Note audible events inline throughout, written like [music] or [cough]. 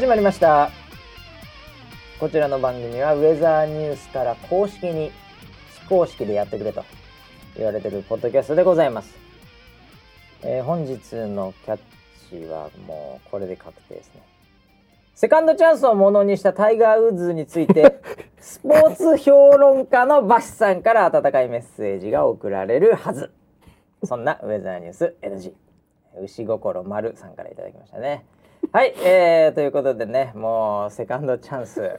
始まりました。こちらの番組はウェザーニュースから公式に非公式でやってくれと言われてるポッドキャストでございます、えー本日のキャッチはもうこれで確定ですね。セカンドチャンスをものにしたタイガー・ウッズについて [laughs] スポーツ評論家のバシさんから温かいメッセージが送られるはず。そんなウェザーニュース NG 牛心丸さんからいただきましたねはい、えー、ということでねもうセカンドチャンス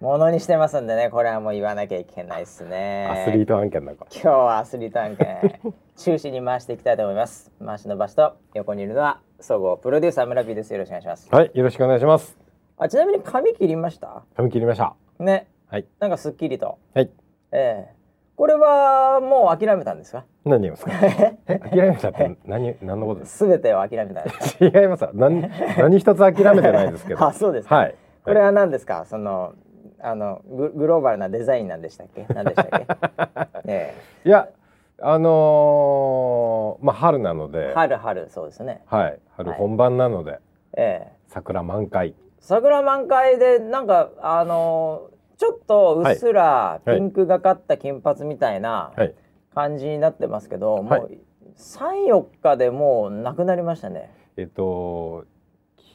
ものにしてますんでねこれはもう言わなきゃいけないですねアスリート案件だか今日はアスリート案件 [laughs] 中心に回していきたいと思います回しのバシと横にいるのは総合プロデューサー村 P ですよろしくお願いしますら。はい、よろしくお願いします。あちなみに髪切りました？髪切りました。ねはい。なんかすっきりとはい。ええこれはもう諦めたんですか？何言いますか？[laughs] え、諦めたって何何のことですすべてを諦めた。違います。よ。何何一つ諦めてないですけど。[laughs] あそうですか。はい。これは何ですか？そのあのググローバルなデザインなんでしたっけ？何でしたっけ？[laughs] えいや、あのーまあ春なので。え、春春そうですね。はい、春はい。本番なので、ええ。桜満開。桜満開でなんかあのちょっとうっすらはい。ピンクがかった金髪みたいなはい。感じになってますけど、はもう34日でもうなくなりましたね。えっと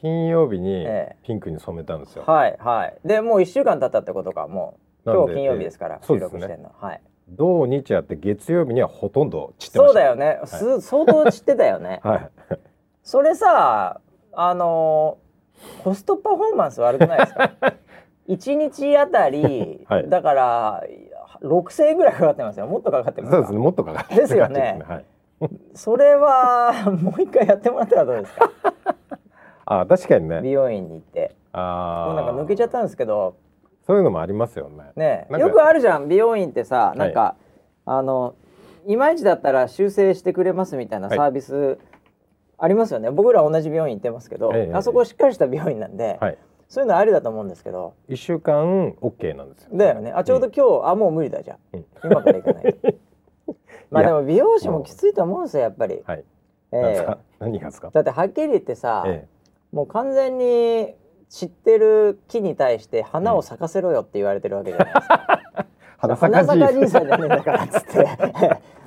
金曜日にええ。ピンクに染めたんですよ。はいはい。でもう1週間経ったってことかもう。今日金曜日ですから、収録してんの、はい。土日やって月曜日にはほとんど散ってました。そうだよね、す相当散ってたよね。[laughs] はい。それさあのコストパフォーマンス悪くないですか？[laughs] 一日あたり、[laughs] はい。だから6,000円ぐらいかかってますよ。もっとかかってますか？そうですね。もっとかかってですよね。はい。それはもう一回やってもらったらどうですか？[laughs] あ、確かにね。美容院に行って。ああ。もうなんか抜けちゃったんですけど。そういうのもありますよね。ねよくあるじゃん。美容院ってさなんか、あのいまいちだったら修正してくれますみたいなはい。サービスありますよね、僕ら同じ美容院行ってますけど、ええ。あそこしっかりした美容院なんで、はい。そういうのありだと思うんですけど一週間オッケーなんですよ。だよねあちょうど今日、あもう無理だじゃん、うん今から行かないと [laughs] まあでも美容師もきついと思うんですよやっぱり、はい。ええなんですか？[laughs] 何がですか？だってはっきり言ってさ、えもう完全に知ってる木に対して花を咲かせろよって言われてるわけじゃないですか。[laughs] え。花花咲かじいさんじゃねえんだからっつって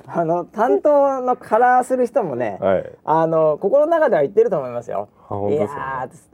あの担当のカラーする人もね、はい。あの心の中では言ってると思いますよ。いや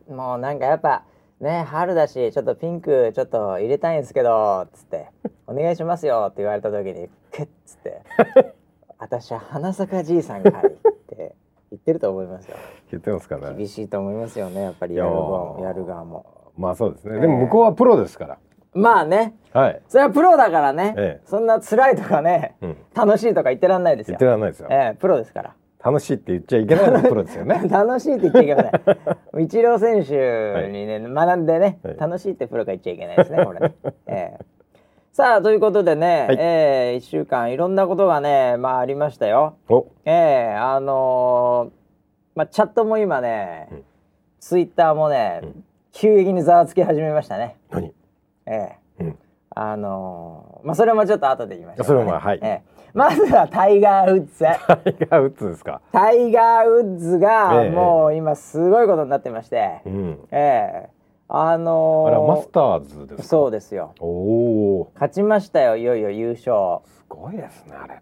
もうなんかやっぱね春だしちょっとピンクちょっと入れたいんですけどつって「お願いしますよ」って言われた時に「けっ」つって「[laughs] 私は花咲かじいさんかい」って言ってると思いますよ。言ってますかね。厳しいと思いますよねやっぱりやる側もやる側も。まあそうですね。ええでも向こうはプロですから。まあねはい。それはプロだからね、ええそんな辛いとかね、うん。楽しいとか言ってらんないですよ言って。らんないですよ。ええプロですから。楽しいって言っちゃいけないのがプロですよね。[laughs] 楽しいって言っちゃいけない。イチロー選手にね、学んでね、はい楽しいってプロが言っちゃいけないですね、これね。[laughs] ええさあということでね、はいええ一週間いろんなことがね、まあありましたよ。お。ええあのーまあチャットも今ね、うんツイッターもね、うん急激にざわつき始めましたね。何？ええうん。あのーまあそれもちょっと後で言いましょう、それもはいええまずはタイガー・ウッズ。タイガーウッズですか？タイガー・ウッズがええもう今すごいことになってまして、うん。ええあのあれーマスターズですか？そうですよおお。勝ちましたよいよいよ優勝すごいですねあれ。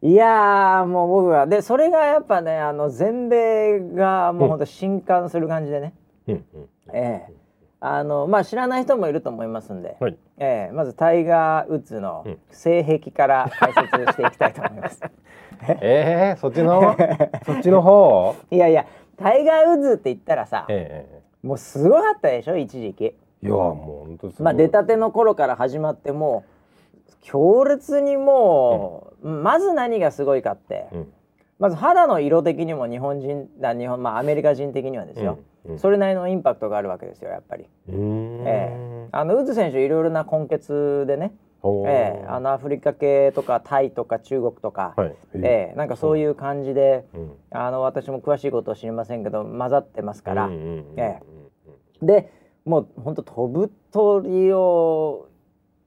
いやーもう僕はでそれがやっぱねあの全米がもうほんと震撼する感じでね、うんうん。ええあのまあ知らない人もいると思いますんで、はい。ええまずタイガー・ウッズのうん性癖から解説していきたいと思います。[laughs] ええそっちの [laughs] そっちの方？いやいやタイガー・ウッズって言ったらさええもうすごかったでしょ？一時期。いやもう本当す。まあ出たての頃から始まってもう強烈にもう、まず何がすごいかって、うん。まず肌の色的にも日本人だ日本まあアメリカ人的にはですよ、うんうん。それなりのインパクトがあるわけですよやっぱり。ええ。あのウッズ選手いろいろな根血でね、ええ。あのアフリカ系とかタイとか中国とか、はい。ええ。なんかそういう感じで、うん。あの私も詳しいことは知りませんけど混ざってますから、でもう本当飛ぶ鳥を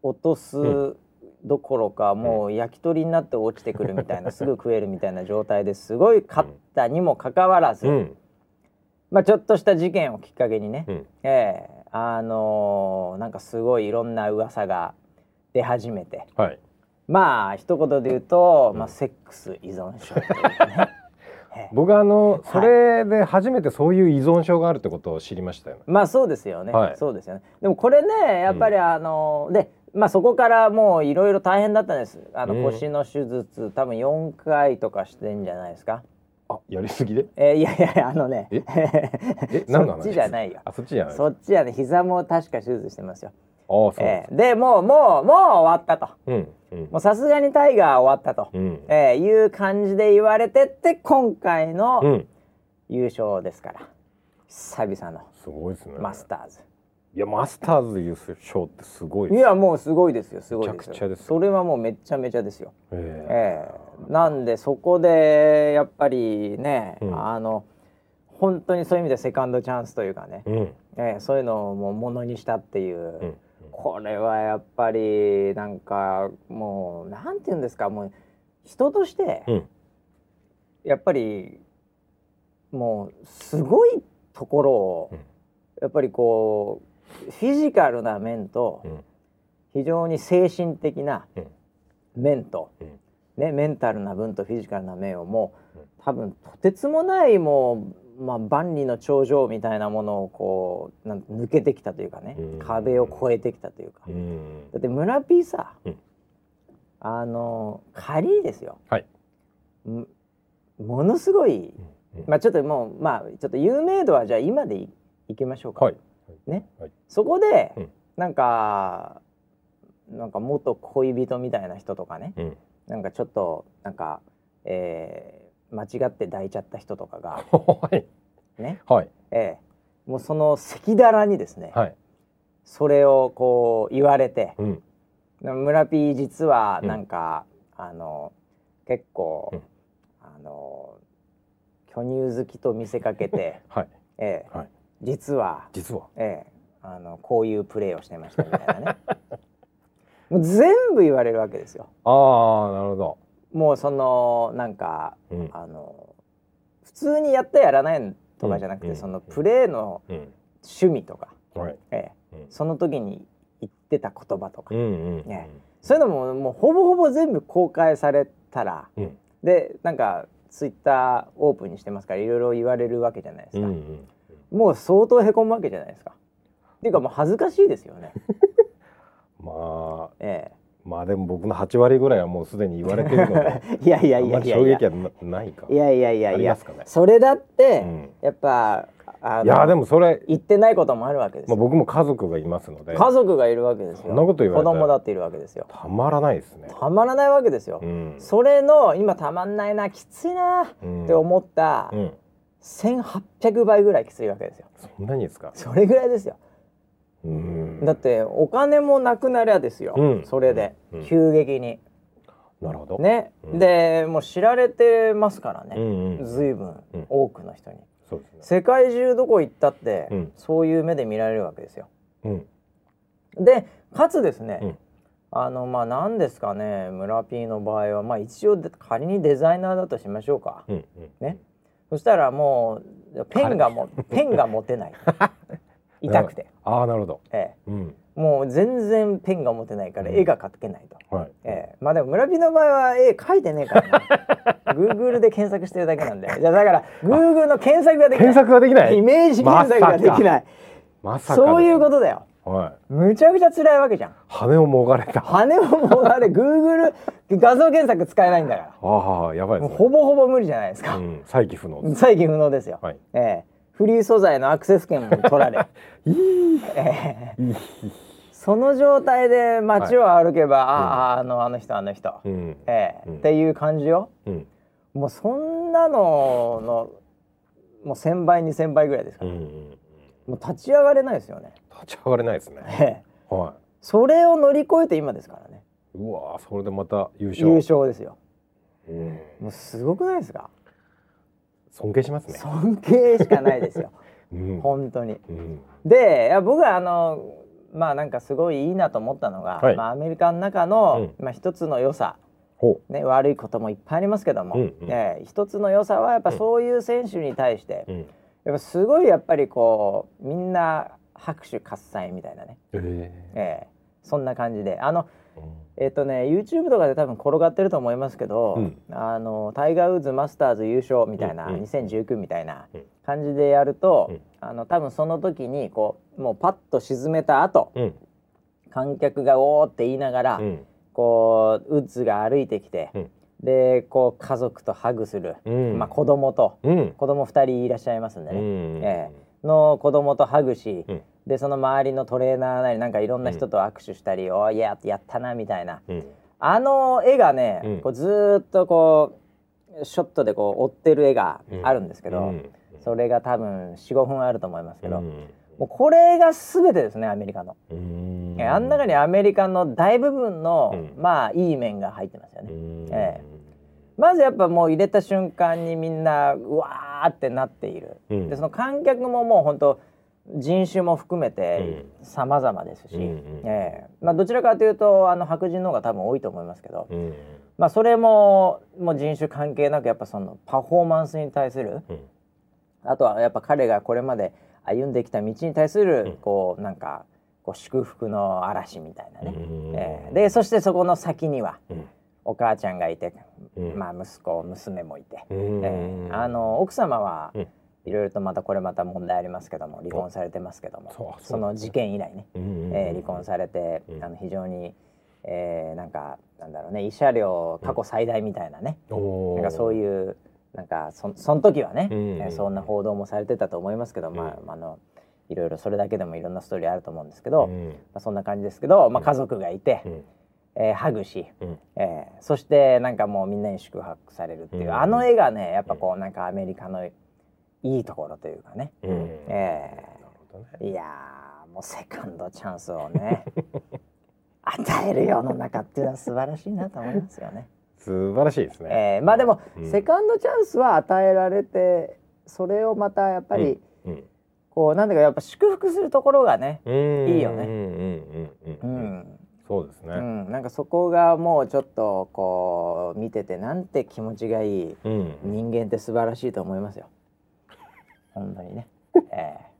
落とすうどころか、もう焼き鳥になって落ちてくるみたいなすぐ食えるみたいな状態ですごい勝ったにもかかわらず、うん。まあちょっとした事件をきっかけにね、うん。ええあのーなんかすごいいろんな噂が出始めてはい。まあ一言で言うと、うん。まあセックス依存症というかね。え [laughs] え僕あのそれで初めてそういう依存症があるってことを知りましたよね。まあそうですよね、はい。そうですよね。でもこれねやっぱりあのでまあそこからもういろいろ大変だったんです。あのうん。腰の手術多分4回とかしてんじゃないですか。あやりすぎで？えーいやいやあのね。え？[laughs] え何の話？そっちじゃないよ。あそっちじゃない。そっちはね膝も確か手術してますよ、ああそうえーでもうもうもう終わったと。うんうん。もうさすがにタイガー終わったと、うん。えーいう感じで言われてって今回のうん。優勝ですから。久々のすごいですね。マスターズ、いやマスターズ優勝ってすごいい。やもうすごいですよすごいですよ。ですよ。それはもうめっちゃめちゃですよ。え。ええ。なんでそこでやっぱりね、うん。あの本当にそういう意味でセカンドチャンスというかね。え、うん。ええそういうのをもうものにしたっていう、うん。これはやっぱりなんかもうなんて言うんですかもう人としてうん。やっぱりもうすごいところを、うん。やっぱりこうフィジカルな面とうん。非常に精神的なうん。面と、うん。ね、メンタルな分とフィジカルな面をもううん。多分とてつもないもう、まあ、万里の長城みたいなものをこうなん抜けてきたというかね、うん。壁を越えてきたというか、うん。だって村 P さ、うん。あの仮にですよ、はい。んものすごい、うん。まあちょっともうまあちょっと有名度はじゃあ今でいいきましょうか、はいね、はい。そこで、うん。なんかなんか元恋人みたいな人とかね。うん。なんかちょっとなんか、えー間違って抱いちゃった人とかが [laughs] はい。ね、はい。えーもうその赤裸々にですね、はい。それをこう言われてうん。村 P 実はうん。なんか、あの結構、うん。あの巨乳好きと見せかけて、[laughs] はい。えーはい実は。実は。ええ、あのこういうプレーをしてましたみたいなね。[laughs] もう全部言われるわけですよ。ああなるほど。もうそのなんかうん。あの普通にやったやらないとかじゃなくて、うんそのプレーのうん。趣味とか、はい。ええ、うん。その時に言ってた言葉とか、うんうんねそういうのももうほぼほぼ全部公開されたらうん。でなんかツイッターオープンにしてますからいろいろ言われるわけじゃないですか、うんうんもう相当へこむわけじゃないですか。っていうかもう恥ずかしいですよね。[laughs] まあえまあでも僕の8割ぐらいはもうすでに言われてるので。え、[laughs] いやいやいやいやいや。り衝撃はなないか。いやいやいやいや。ね。それだって、うん。やっぱいやでもそれ、言ってないこともあるわけですまあ、よ、僕も家族がいますので。家族がいるわけですよ。そんなこと言われ子供だっているわけですよ。たまらないですね。たまらないわけですよ、うん。それの今たまんないなきついなうんって思った、うん、1800倍ぐらいきついわけですよ。そんなにですか？それぐらいですよ。うん。だってお金もなくなりゃですよ、うん。それで、うん。急激に。なるほど。。ね、うん。でもう知られてますからね、うんうん。随分うん。多くの人に。そうですね。世界中どこ行ったって、うん。そういう目で見られるわけですよ。うん。でかつですね、うん。あのまあ何ですかね村 P の場合はまあ一応で仮にデザイナーだとしましょうか、うんうん。ねそしたらもうペンがもペンが持てない。[laughs] 痛くて、ああなるほど。えうん。え、もう全然ペンが持てないからうん。絵が描けないと、はい。ええ、まあでも村 P の場合は絵描いてねえから [laughs] な Google で検索してるだけなんで。じゃあだから Google の検索ができない。検索ができない。イメージ検索ができない、まさか。そういうことと。だよはい。むちゃくちゃ辛いわけじゃん羽をもがれた。羽をもがれ [laughs] Google 画像検索使えないんだかああやばいね。ほぼほぼ無理じゃないですか、うん。再起不能。再起不能ですよ、はい。ええ、フリー素材のアクセス権も取られ。その状態で街を歩けば、あああのあの人あの人、うん。ええうんっていう感じようん。もうそんなののもう1,000倍2,000倍ぐらいですから、うんうん。もう立ち上がれないですよね、立ち上がれないですね。ええはそれを乗り越えて今ですからねい。うわーそれでまた優勝。優勝ですようん。もうすごくないですか？尊敬しますね。尊敬しかないですよ [laughs] うん。本当にうん。でいや僕はあのまあなんかすごいいいなと思ったのが、はいまあ、アメリカの中の、まあ、一つの良さ、ほね、悪いこともいっぱいありますけども、うんうんええ一つの良さはやっぱそういう選手に対して、う。うん。やっぱすごいやっぱりこうみんな拍手喝采みたいなね、えええ。そんな感じで。あのええっ、とね YouTube とかで多分転がってると思いますけど、うん。あのタイガー・ウッズマスターズ優勝みたいな、うんうん2019みたいなうん。感じでやると、うん。あの多分その時にこうもうパッと沈めた後うん。観客が「おー」って言いながら、うん。こうウッズが歩いてきて、うんでこう家族とハグする、うん。まあ、子供と。うん。子供2人いらっしゃいますんでね、うんえの子供とハグし、うん。でその周りのトレーナーなりなんかいろんな人と握手したり「おーいややったな」みたいな。うん。あの絵がね、うん。こうずーっとこうショットでこう追ってる絵があるんですけど、うん。それが多分45分あると思いますけど、うんもうこれが全てですねアメリカの。あん中にアメリカの大部分の、うん。まあいい面が入ってますよね。うん。えまずやっぱもう入れた瞬間にみんなうわーってなっている。うん。でその観客ももう本当人種も含めて様々ですし、うんうん。ええ。まあどちらかというとあの白人の方が多分多いと思いますけど、うん。まあそれももう人種関係なくやっぱそのパフォーマンスに対する、うん。あとはやっぱ彼がこれまで歩んできた道に対する、うん。こうなんかこう祝福の嵐みたいなね。うん。ええでそしてそこの先にはうん。お母ちゃんがいて、うん。まあ息子娘もいて、うん。ええあの奥様はうん。いろいろとまたこれまた問題ありますけども離婚されてますけどもその事件以来ね、うんえー離婚されて、うん。あの非常に、えーなんかなんだろうね慰謝料過去最大みたいなね、なんかそういうなんかそその時はね、うんえーそんな報道もされてたと思いますけど、まああのいろいろそれだけでもいろんなストーリーあると思うんですけど、まうん。あ、そんな感じですけど、まあ、家族がいて、うん。えーハグし、うん。えーそしてなんかもうみんなに祝福されるっていう、うんあの絵がねやっぱこうなんかアメリカのいいところというかね、うんえなるほどね。ーいやーもうセカンドチャンスをね [laughs] 与える世の中っていうのは素晴らしいなと思いますよね。素晴らしいですね。えーまあでも、うん。セカンドチャンスは与えられてそれをまたやっぱり、うん。こうなんだかやっぱ祝福するところがね、うん。いいよね。うんそうですね。うん、なんかそこがもうちょっとこう見ててなんて気持ちがいいうん。人間って素晴らしいと思いますよ。本当にね。え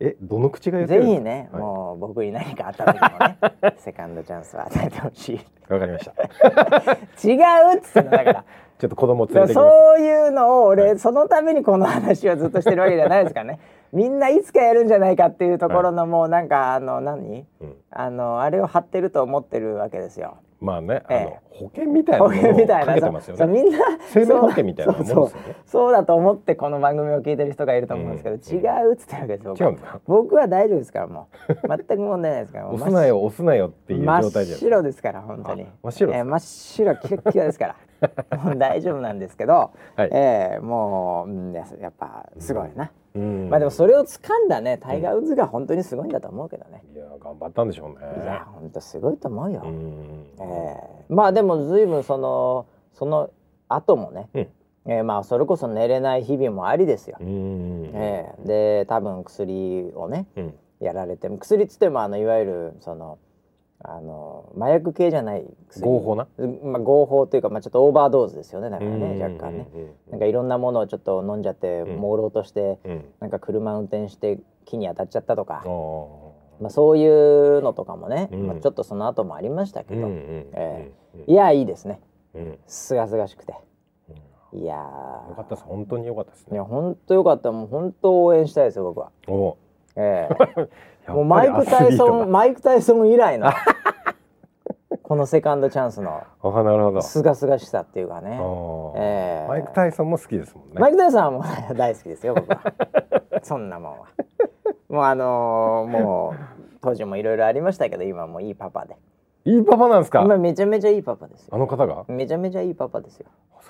えどの口がえ言ってるぜひね、はいもう僕に何かあった時もね、[laughs] セカンドチャンスを与えてほしい。わかりました違うっつってだから。[laughs] ちょっと子供連れそういうのを俺、そのためにこの話をずっとしてるわけじゃないですからね。[laughs] みんないつかやるんじゃないかっていうところのもうなんかあの何？うんあのあれを貼ってると思ってるわけですよ。まあねあえの保険みたいな保ものをかけてますよね。そうみんな生命保険みたいなもんですよね。そうだと思ってこの番組を聞いてる人がいると思うんですけど、うん違うっつってるわけですよ僕は。違う僕は大丈夫ですからもう。全く問題ないですから押すなよ押すなよっていう真っ状態じゃん。白ですから本当に。あ真っ白真っ白キラッキラですから [laughs] もう大丈夫なんですけど、はい。えーもう、うん、ややっぱすごいな、うん。まあでもそれを掴んだねタイガー・ウッズが本当にすごいんだと思うけどね、いや頑張ったんでしょうね。いや本当すごいと思うよ、うん。えーまあでも随分そのその後もね、うん。えーまあそれこそ寝れない日々もありですよ。うん。えーで多分薬をねうん。やられて薬っつってもあのいわゆるそのあの麻薬系じゃない薬。合法な？うんまあ、合法というか、まあ、ちょっとオーバードーズですよねだからねうん若干ね。うんなんかいろんなものをちょっと飲んじゃってうん。朦朧として、うん。なんか車運転して木に当たっちゃったとか、あー。まあ、そういうのとかもね、うん。まあ、ちょっとその後もありましたけど、うんうんえうん。いやいいですね。うん。すがすがしくて。うん。いやよかったです。本当によかったですね。ーいや本当よかった。もう本当応援したいですよ僕は、お。ええやっぱりもうマイク・タイソンマイク・タイソン以来のこのセカンドチャンスのすがすがしさっていうかね。ええマイク・タイソンも好きですもんね。マイク・タイソンはもう大好きですよ僕は。そんなもんは。もうあのーもう当時もいろいろありましたけど今はもういいパパで。いいパパなんですか？今めちゃめちゃいいパパですよ。あの方が？めちゃめちゃいいパパですよ。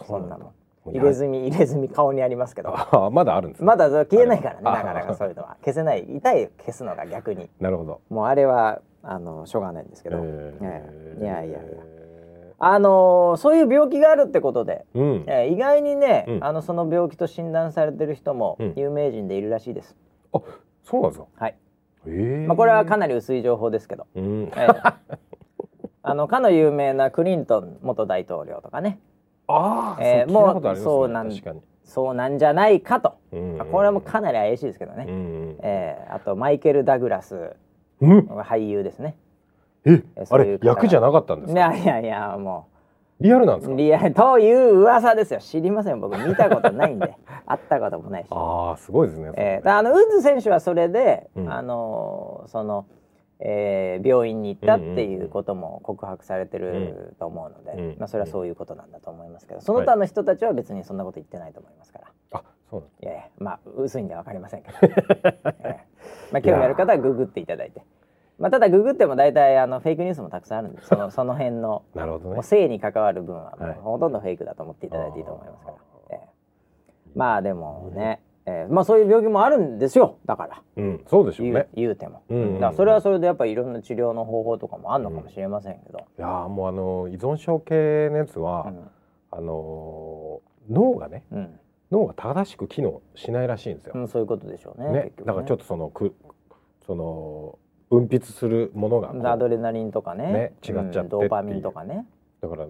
そんなもん入れ墨入れ墨顔にありますけど。あまだあるんですね。まだ消えないからねあなかなかそういうのは。消せない。痛い消すのが逆に。[laughs] なるほど。もうあれはあのしょうがないんですけど、えー。ええ。いやいやいや。あのーそういう病気があるってことで、うん。えー意外にね、うん。あのその病気と診断されてる人もうん。有名人でいるらしいです、あそうなんですか？はい、ええまあ、これはかなり薄い情報ですけど、うん。ええ。あのかの有名なクリントン元大統領とかねああ、えーそうそうなんそうなんじゃないかと、うんまあこれはもうかなり怪しいですけどね、うんえーあとマイケル・ダグラスうん。俳優ですね。えあれ役じゃなかったんですか？いやいやいやもリアルなんですか？うリアル。という噂ですよ。知りません。僕見たことないんで。[laughs] 会ったこともないし、ああすごいですねえーあのウッズ選手はそれで、うん。あのーその、えー病院に行ったっていうことも告白されてると思うので、うん。まあ、それはそういうことなんだと思いますけどその他の人たちは別にそんなこと言ってないと思いますから。あそうなんいやいやまあ薄いんでわかりませんけど、[laughs] ええ。まあ興味ある方はググっていただいて、まあただググっても大体あのフェイクニュースもたくさんあるんで、そのその辺のなるほどね。性に関わる分はもうはい。ほとんどフェイクだと思っていただいていいと思いますから。あー。ええ。まあでもね、ええまあそういう病気もあるんですよ。だから。うん。そうでしょう言う,、ね言うても、うんうんうん。だからそれはそれでやっぱりいろんな治療の方法とかもあるのかもしれませんけど、いやーもうあの依存症系のやつは、うん。あのー脳がねうん。脳が正しく機能しないらしいんですよ。うんそういうことでしょうね。ね。結局だからちょっとそのくその分泌するものがアドレナリンとかね。ね違っちゃってドーパミンとかね。だから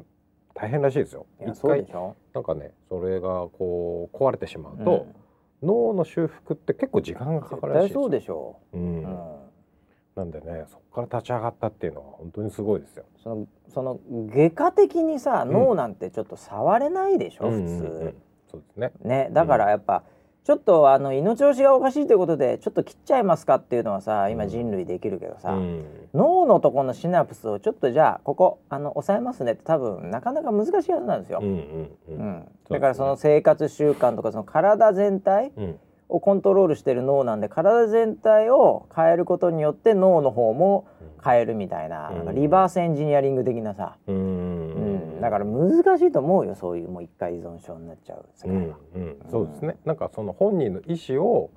大変らしいですよ。一回そうでしょ。なんかねそれがこう壊れてしまうと、脳の修復って結構時間がかかるらしいそうででしょう。うん。うん。なんでねそこから立ち上がったっていうのは本当にすごいですよ。そのその外科的にさ、うん。脳なんてちょっと触れないでしょ、うん普通、うん。うんそうですね。ねだからやっぱ、ちょっとあの胃の調子がおかしいということでちょっと切っちゃいますかっていうのはさ今うん。人類できるけどさ、うん。脳のとこのシナプスをちょっとじゃあここあの抑えますねって多分なかなか難しいはずなんですよ。だからその生活習慣とかその体全体うんをコントロールしてる脳なんで体全体を変えることによって脳の方も変えるみたいな,、うん。なんかリバースエンジニアリング的なさ、うん。うん。だから難しいと思うよそういうもう一回依存症になっちゃう世うん界は。うんそうですね。なんかその本人の意思を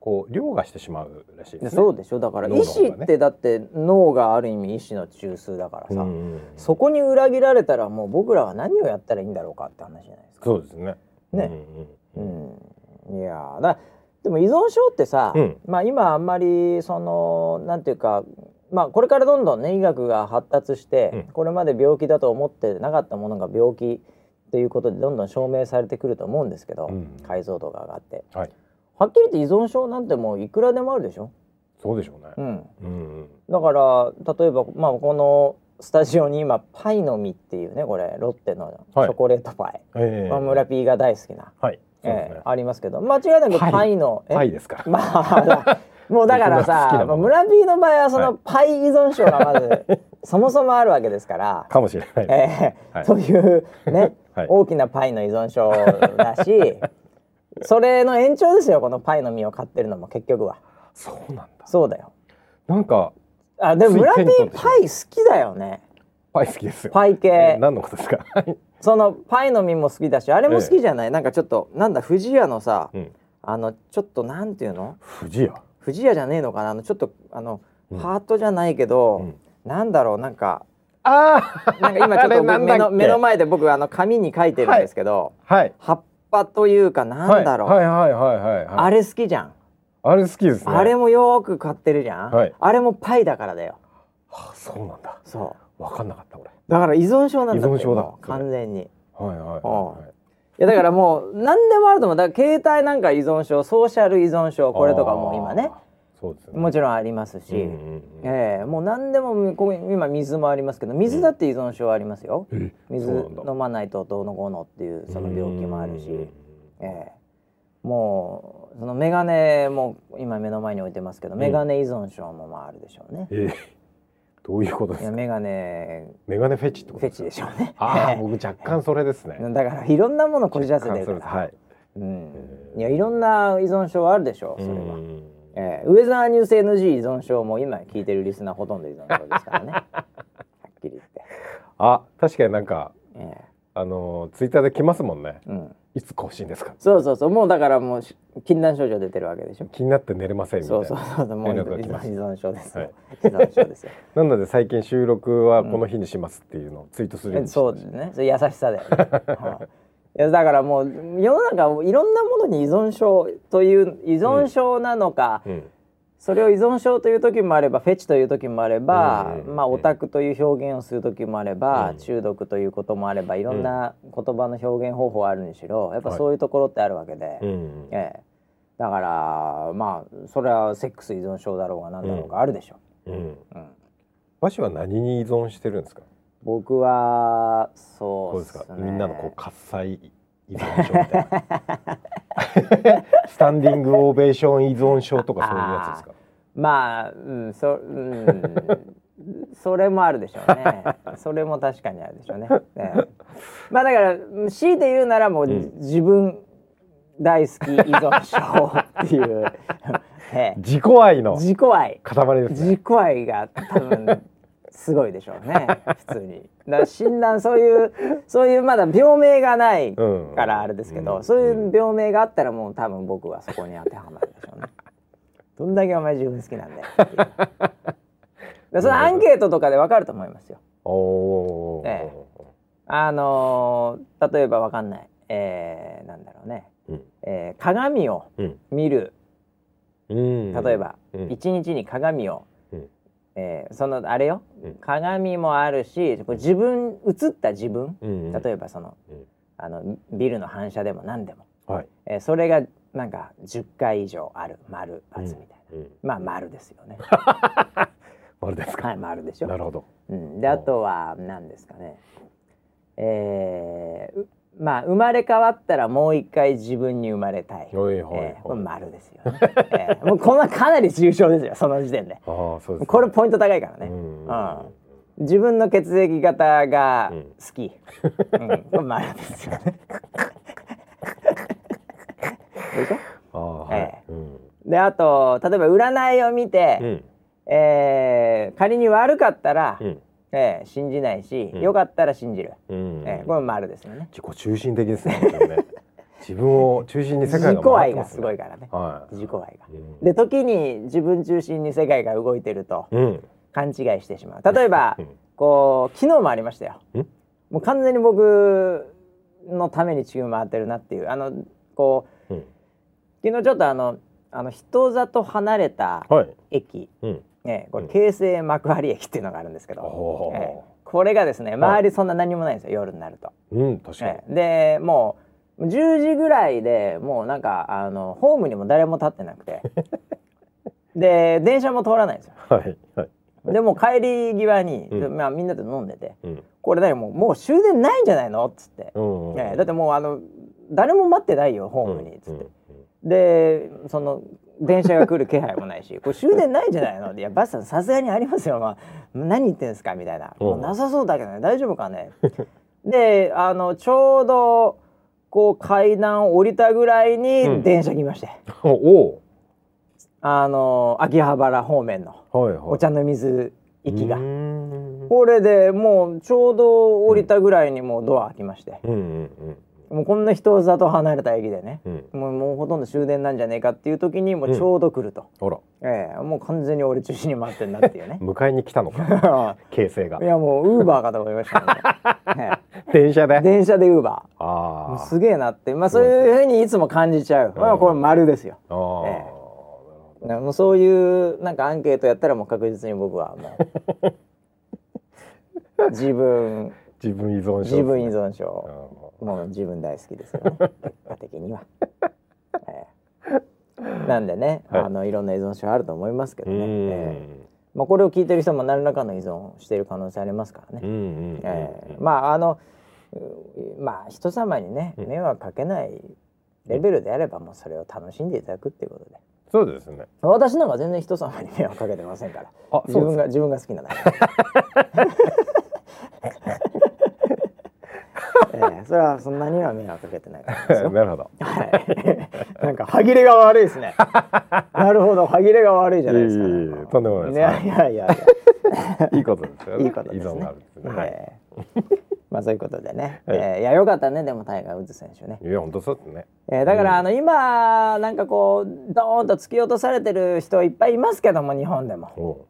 こう凌駕してしまうらしいでね。そうでしょ。だから意思ってだって脳がある意味意思の中枢だからさ、そこに裏切られたらもう僕らは何をやったらいいんだろうかって話じゃないですか。そうですね。ね。うんうん。うん、いやーだでも依存症ってさ、うん。まあ今あんまりそのなんていうかまあこれからどんどんね医学が発達して、うん。これまで病気だと思ってなかったものが病気ということでどんどん証明されてくると思うんですけど、うん。解像度が上がって。はい。はっきり言って依存症なんてもういくらでもあるでしょ、そうでしょうね。うん、だから例えば、まあ、このスタジオに今パイの実っていうねこれロッテのチはい。ョコレートパイ、ええ。まあ、村 P が大好きな、はい。えー。ありますけど。間違いなくパイ。のえ？パイですか？ら。[laughs] まあもうだからさ [laughs] もの。村 P の場合はそはい。のパイ依存症がまず [laughs] そもそもあるわけですから、かもしれない。えーはい。そういうね、はい。大きなパイの依存症だしそれの延長ですよこのパイの実を買ってるのも結局は。そうなんだ。そうだよ。なんかあでも村つい P 手に取ってしまう。パイ好きだよねパイ好きですよ。パイ系、え何のことですか？[laughs] そのパイの実も好きだしあれも好きじゃない、なんかちょっとなんだ富士屋のさ、うん。あのちょっとなんていうの？富士屋。富士屋じゃねえのかな？あのちょっとあの、うん。ハートじゃないけど、うん。なんだろう？なんかあなんか今ちょっと [laughs] 目の目の前で僕あの紙に書いてるんですけど、あ。はい。葉っぱというかなんだろう、はい。はい。はい。はい。はい。あれ好きじゃん、あれ好きですね。あれもよーく買ってるじゃん、はい。あれもパイだからだよ。あそうなんだ。そうわかんなかった俺。だから依存症なんだ依存症だ。完全に。はいはいはいい。いやだからもう何でもあると思う。だから携帯なんか依存症ソーシャル依存症これとかも今ね。あー。そうですね。もちろんありますし、うんうんうん。ええ。もう何でもここ今水もありますけど水だって依存症ありますよ、うなんだ飲まないとどうのこうのっていうその病気もあるし、うんええ。もうそのメガネも今目の前に置いてますけど、んメガネ依存症もまああるでしょうね。えーどういうことですか？メガネメガネフェチってことフェチでしょうね。ああ、僕若干それですね。だからいろんなものこじらせてるから、はい。うんえ、ーいやいろんな依存症あるでしょうそれは。うんええウェザーニュース NG 依存症も今聞いてるリスナーほとんど依存症ですからね。[laughs] はっきり言って。あ、確かになんかええあのツイッターで来ますもんね。うん。いつ更新ですか？そうそうそうもうだからもうし禁断症状出てるわけでしょ。気になって寝れませんみたいな。そうそうそうもう依存症ですよ。はい依存症ですよ。[laughs] なので最近収録はこの日にしますっていうのをツイートするようえにしてそうですね。それ優しさだよね。はいいやだからもう世の中いろんなものに依存症という依存症なのか、うん。それを依存症という時もあればフェチという時もあれば、うん。まあオタクという表現をする時もあれば、うん。中毒ということもあればいろんな言葉の表現方法あるにしろやっぱそういうところってあるわけで、うん。ええ、だからまあそれはセックス依存症だろうが何だろうがあるでしょう。ん。う、うん。和紙は何に依存してるんですか？僕はどそううですか？ねみんなのこう喝采依存症みたいなスタンディングオベーション依存症とかそういうやつですか？まあ、うん、そ、うん、[laughs] それもあるでしょうね。それも確かにあるでしょうね。ええまあだから強いて言うならもう、ん。自分大好き依存症っていう、え [laughs] え自己愛の自己愛、塊ですね。自己愛が多分すごいでしょうね。普通に。だ診断そういうそういうまだ病名がないうん。からあれですけど、うん。そういう病名があったらもう多分僕はそこに当てはまるでしょうね。[laughs] どんだけお前自分好きなんだよ。[laughs] でそのアンケートとかでわかると思いますよ。おおー、えあのー例えばわかんない、えー、なんだろうね、うん。えー鏡をうん。見る。うん。例えばうん。一、日に鏡を、うんえーそのあれよ、うん。鏡もあるし自分映った自分。うん例えばその,、うん。あのビルの反射でも何でも、はい。えーそれがなんか10回以上ある。丸×みたいな、うん。まあ丸ですよね。[laughs] あれですか、はい丸でしょ。なるほど。うん、であとは何ですかね。えーうまあ生まれ変わったらもう一回自分に生まれたい、おいはいえー丸ですよね、えーもうこんなかなり重症ですよその時点で。ああそうですこれポイント高いからね、うん。うん。自分の血液型がうん。好き、うん。これ丸ですよね。でしょ？ああはい、えうん。であと例えば占いを見て、うん。えー仮に悪かったら、うんえー信じないし、うん。良かったら信じる、うん。えーこれ丸ですよね。自己中心的ですね自分を中心に世界自己が回っ愛がすごいからね。はい。自己愛が。うん。で時に自分中心に世界が動いてるとうん。勘違いしてしまう。例えばうん。こう昨日もありましたよ。ん。もう完全に僕のために地球回ってるなっていう。あのこううん。昨日ちょっとあのあの人里離れたはいね、これうん。京成幕張駅っていうのがあるんですけど、おーええこれがですね周りそんな何もないんですよ、夜になると。うん確かに。ええでもう10時ぐらいでもうなんかあのホームにも誰も立ってなくて。[laughs] で電車も通らないんですよ。はいはい。でもう帰り際に、うん。まあ、みんなで飲んでてうん「これ何もうもう終電ないんじゃないの?」っつって、うんうんええだってもうあの誰も待ってないよホームにっつって。でその電車が来る気配もないし「これ終電ないんじゃないの?」いやバスさんさすがにありますよ、まあ、何言ってんですか?」みたいな「う。なさそうだけどね。大丈夫かね?」であのちょうどこう階段を降りたぐらいうん。に電車来まして、おおあの秋葉原方面のお茶の水行きが。うー。ん。これでもうちょうど降りたぐらいにもうドア開きまして、うんうんもうこんな人里離れた駅でね、うん。うんもうもうほとんど終電なんじゃねえかっていう時にもうちょうど来ると。あら。ええもう完全に俺中心に回ってんなっていうね。迎えに来たのか。[laughs] 形成が。いやもうウーバーかと思いましたね、[laughs] 電車で。ええ電車でウーバー。あすげえなって。まあそういうふうにいつも感じちゃう、まあ、これ丸ですよ。ええ。もうそういうなんかアンケートやったらもう確実に僕はもう [laughs] 自分。自分依存症ね。自分依存症。あもう自分大好きですよね。[laughs] 結果的には、ええ。なんでね、はい。あのいろんな依存症あると思いますけどね、ええ。まあ、これを聞いてる人も何らかの依存をしている可能性ありますからね。まああのうまあ人様にねうん。迷惑かけないレベルであればもうそれを楽しんでいただくっていうことで。そうですね。私なんか全然人様に迷惑かけてませんから。あ自分がが自分が好きなだけ [laughs] ええそれはそんなには迷惑かけてないからですよ。[laughs] なるほど。はい。[laughs] なんか歯切れが悪いですね。[laughs] なるほど。歯切れが悪いじゃないですかいえいえいえとんでもないです。い。やいやいやいやいいことですよね。いいことですね。まあそういうことでね、はいえーいやよかったねでもタイガー・ウッズ選手ね、いや本当そうですね。えーだから、うんあの今なんかこうドーンと突き落とされてる人いっぱいいますけども日本でも。お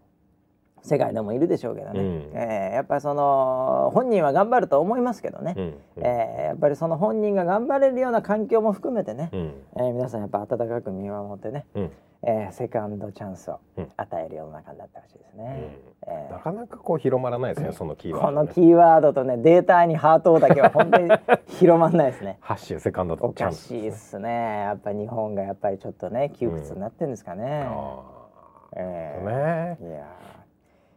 世界でもいるでしょうけどね、うん。えーやっぱりその本人は頑張ると思いますけどね、うん。うん。えーやっぱりその本人が頑張れるような環境も含めてね、うん。えー皆さんやっぱ温かく見守ってね、うん。えーセカンドチャンスをうん。与える世の中になってほしいですね。えー。なかなかこう広まらないですねそのキーワーこのドねキーワードとねデータにハートだけは本当に広まんないですね。ハッシュセカンドおかチャンスしいっすね。やっぱり日本がやっぱりちょっとね窮屈になってんですかね。あえー。あね。いやー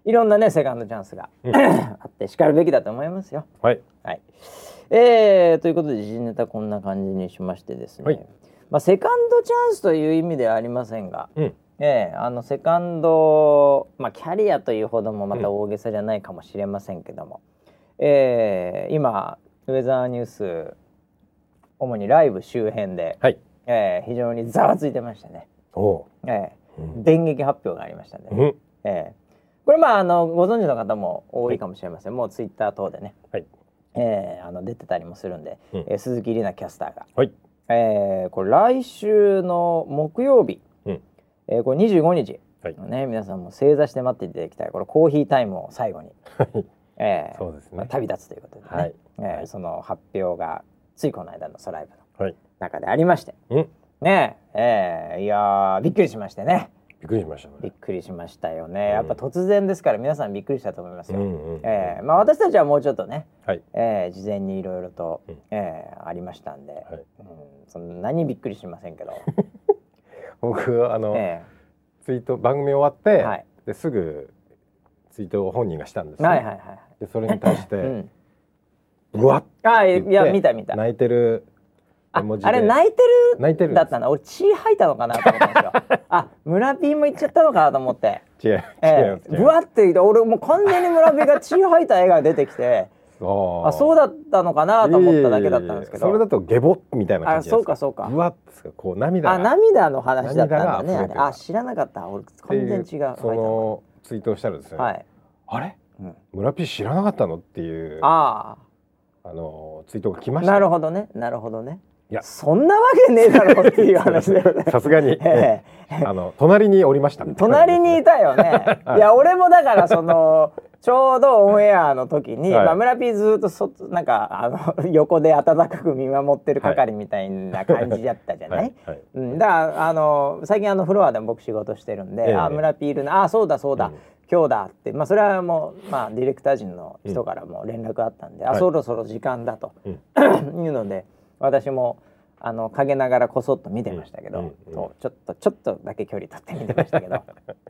いろんなねセカンドチャンスが、あってしかるべきだと思いますよ。はいはい。えー、ということで時事ネタこんな感じにしましてですね。はいまあセカンドチャンスという意味ではありませんが、うんええあのセカンドまあキャリアというほどもまた大げさじゃないかもしれませんけども、ええ今ウェザーニュース主にライブ周辺で、はいええ非常にざわついてましたね。おうええうん電撃発表がありましたね。うんええこれまああのご存知の方も多いかもしれません、もうツイッター等でね、はい。ええあの出てたりもするんで、うん。えー鈴木里奈キャスターが、はい。ええこれ来週の木曜日、うん。えーこれ25日、はい。ね、皆さんも正座して待っていただきたい。これコーヒータイムを最後に、はい。ええそうですね。まあ旅立つということでね、はい。ええはい。その発表がついこの間のソライブのはい。中でありまして。うん。ね。えええいやーびっくりしましてねびっくりしましたびっねくりしましたよね、やっぱ突然ですから皆さんびっくりしたと思いますよ、うんうんええ。まあ私たちはもうちょっとね、はい。ええ事前にいろいろと、うん。ええありましたんで、はい。うん、そんなにびっくりしませんけど、[laughs] 僕あのえツイート番組終わってはい。ですぐツイートを本人がしたんですはいはいはい、でそれに対し [laughs] うてん、うわっあいやて言って見た見た。泣いてるああれ泣いてる泣いてる。だったな俺血吐いたのかなと思ったんですよ。[laughs] あ村 P も行っちゃったのかなと思って。違う違いえます違いえぶわって俺もう完全に村 P が血吐いた絵が出てきて。あそうだったのかなと思っただけだったんですけど。それだとゲボみたいな感あじそうかそうか。うわっつかこう涙あが涙の話だったんだねあれ。あ知らなかった。俺完全に違う。そのツイートをしたらですね、はい、あれ？うん、村ピー知らなかったの？っていう。ああ。のツイートが来まあしたなるほどねなるほどねいや。そんなわけねえだろっていう話だよね。[laughs] さすがに、[laughs] えあの隣におりましたえ隣にいたよね、[laughs] い、や俺もだからそのちょうどオンエアの時に、はい。まあ、村 P ずっとそなんかあの横で温かく見守ってる係みたいな感じだったじゃない、はい。はい。うん、だからあの最近あのフロアでも僕仕事してるんで「ええ。あ村ピールなあそうだそうだ、うん。今日だ」って、まあ、それはもう、まあ、ディレクター陣の人からも連絡あったんで「あはい。そろそろ時間だ」と、うん。いうので私もあの陰ながらこそっと見てましたけど、うんうん。ちょっとちょっとだけ距離取って見てましたけど、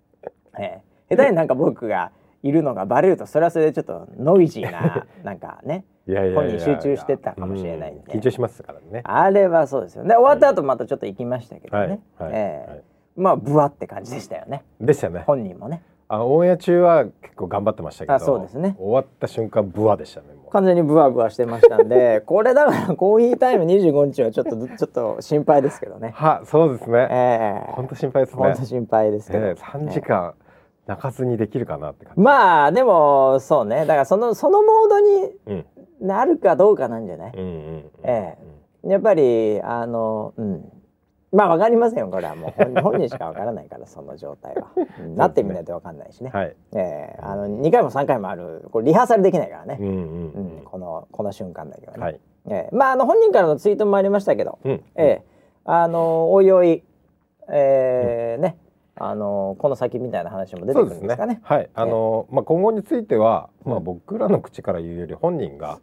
[laughs] ええ、下手になんか僕がいるのがバレるとそれはそれでちょっとノイジーななんかね本人集中してたかもしれないんで。うん緊張しますからね。あれはそうですよね。終わった後またちょっと行きましたけどね、はいはいええ。はい。まあブワって感じでしたよね。でしたね。本人もね。あオンエア中は結構頑張ってましたけどあそうですね。終わった瞬間ブワでしたね完全にブワブワしてましたんで [laughs] これだからコーヒータイム25日はちょっとちょっと心配ですけどね。はそうですね。ええ。本当心配ですね。本当心配ですけど、ええ三時間泣かずにできるかなって感じ。まあでもそうね。だからそのそのモードにうん。なるかどうかなんじゃない、うんうんうんえ。やっぱりあのうんまあわかりませんよこれはもう。本 [laughs] 本人しかわからないからその状態は、う [laughs] んなってみないとわかんないしね、はい。ええあの2回も3回もある。これリハーサルできないからね。うん、うんうん。このこの瞬間だけはね、はい。ええまああの本人からのツイートもありましたけど、うん。ええあのおいおい、ええね。あのこの先みたいな話も出てくるんですかね。はい、あのまあ今後については、まあうん。僕らの口から言うより本人が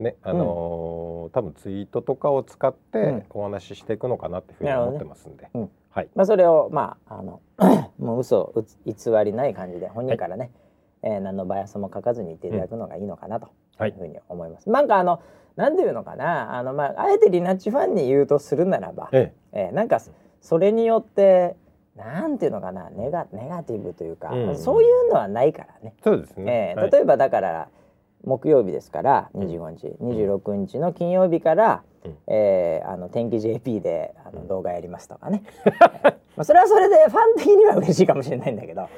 ね、あの多分ツイートとかを使っうん。てお話ししていくのかなっていうふうに思ってますんで、うん。はい、まあそれをまああの [coughs] もう嘘偽りない感じで本人からね、えー何のバイアスも書かずに言っていただくのがいいのかなとはい。いうふうに思います。なんかあのなんていうのかなあのまああえてリナッチファンに言うとするならば、ええ。ーなんかそれによってなんていうのかなネガネガティブというか、うん。そういうのはないからね。え、そうですね。はい。えー例えばだから木曜日ですから25日、26日の金曜日から、うん。えーあの天気 JP であの動画やりますとかね、[laughs] まあそれはそれでファン的には嬉しいかもしれないんだけど、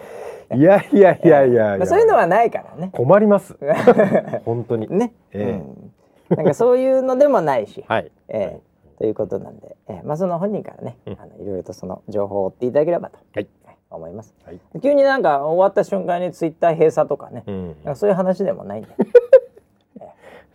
いやいやいやいやまあ、そういうのはないからね。困ります。[laughs] 本当に。ね、えうん、なんかそういうのでもないし、[laughs] はい。えーということなんで、えーまあその本人からね、うん。あのいろいろとその情報を追っていただければと、はい。思います。はい。急になんか終わった瞬間にツイッター閉鎖とかね、うん。なんかそういう話でもないんで、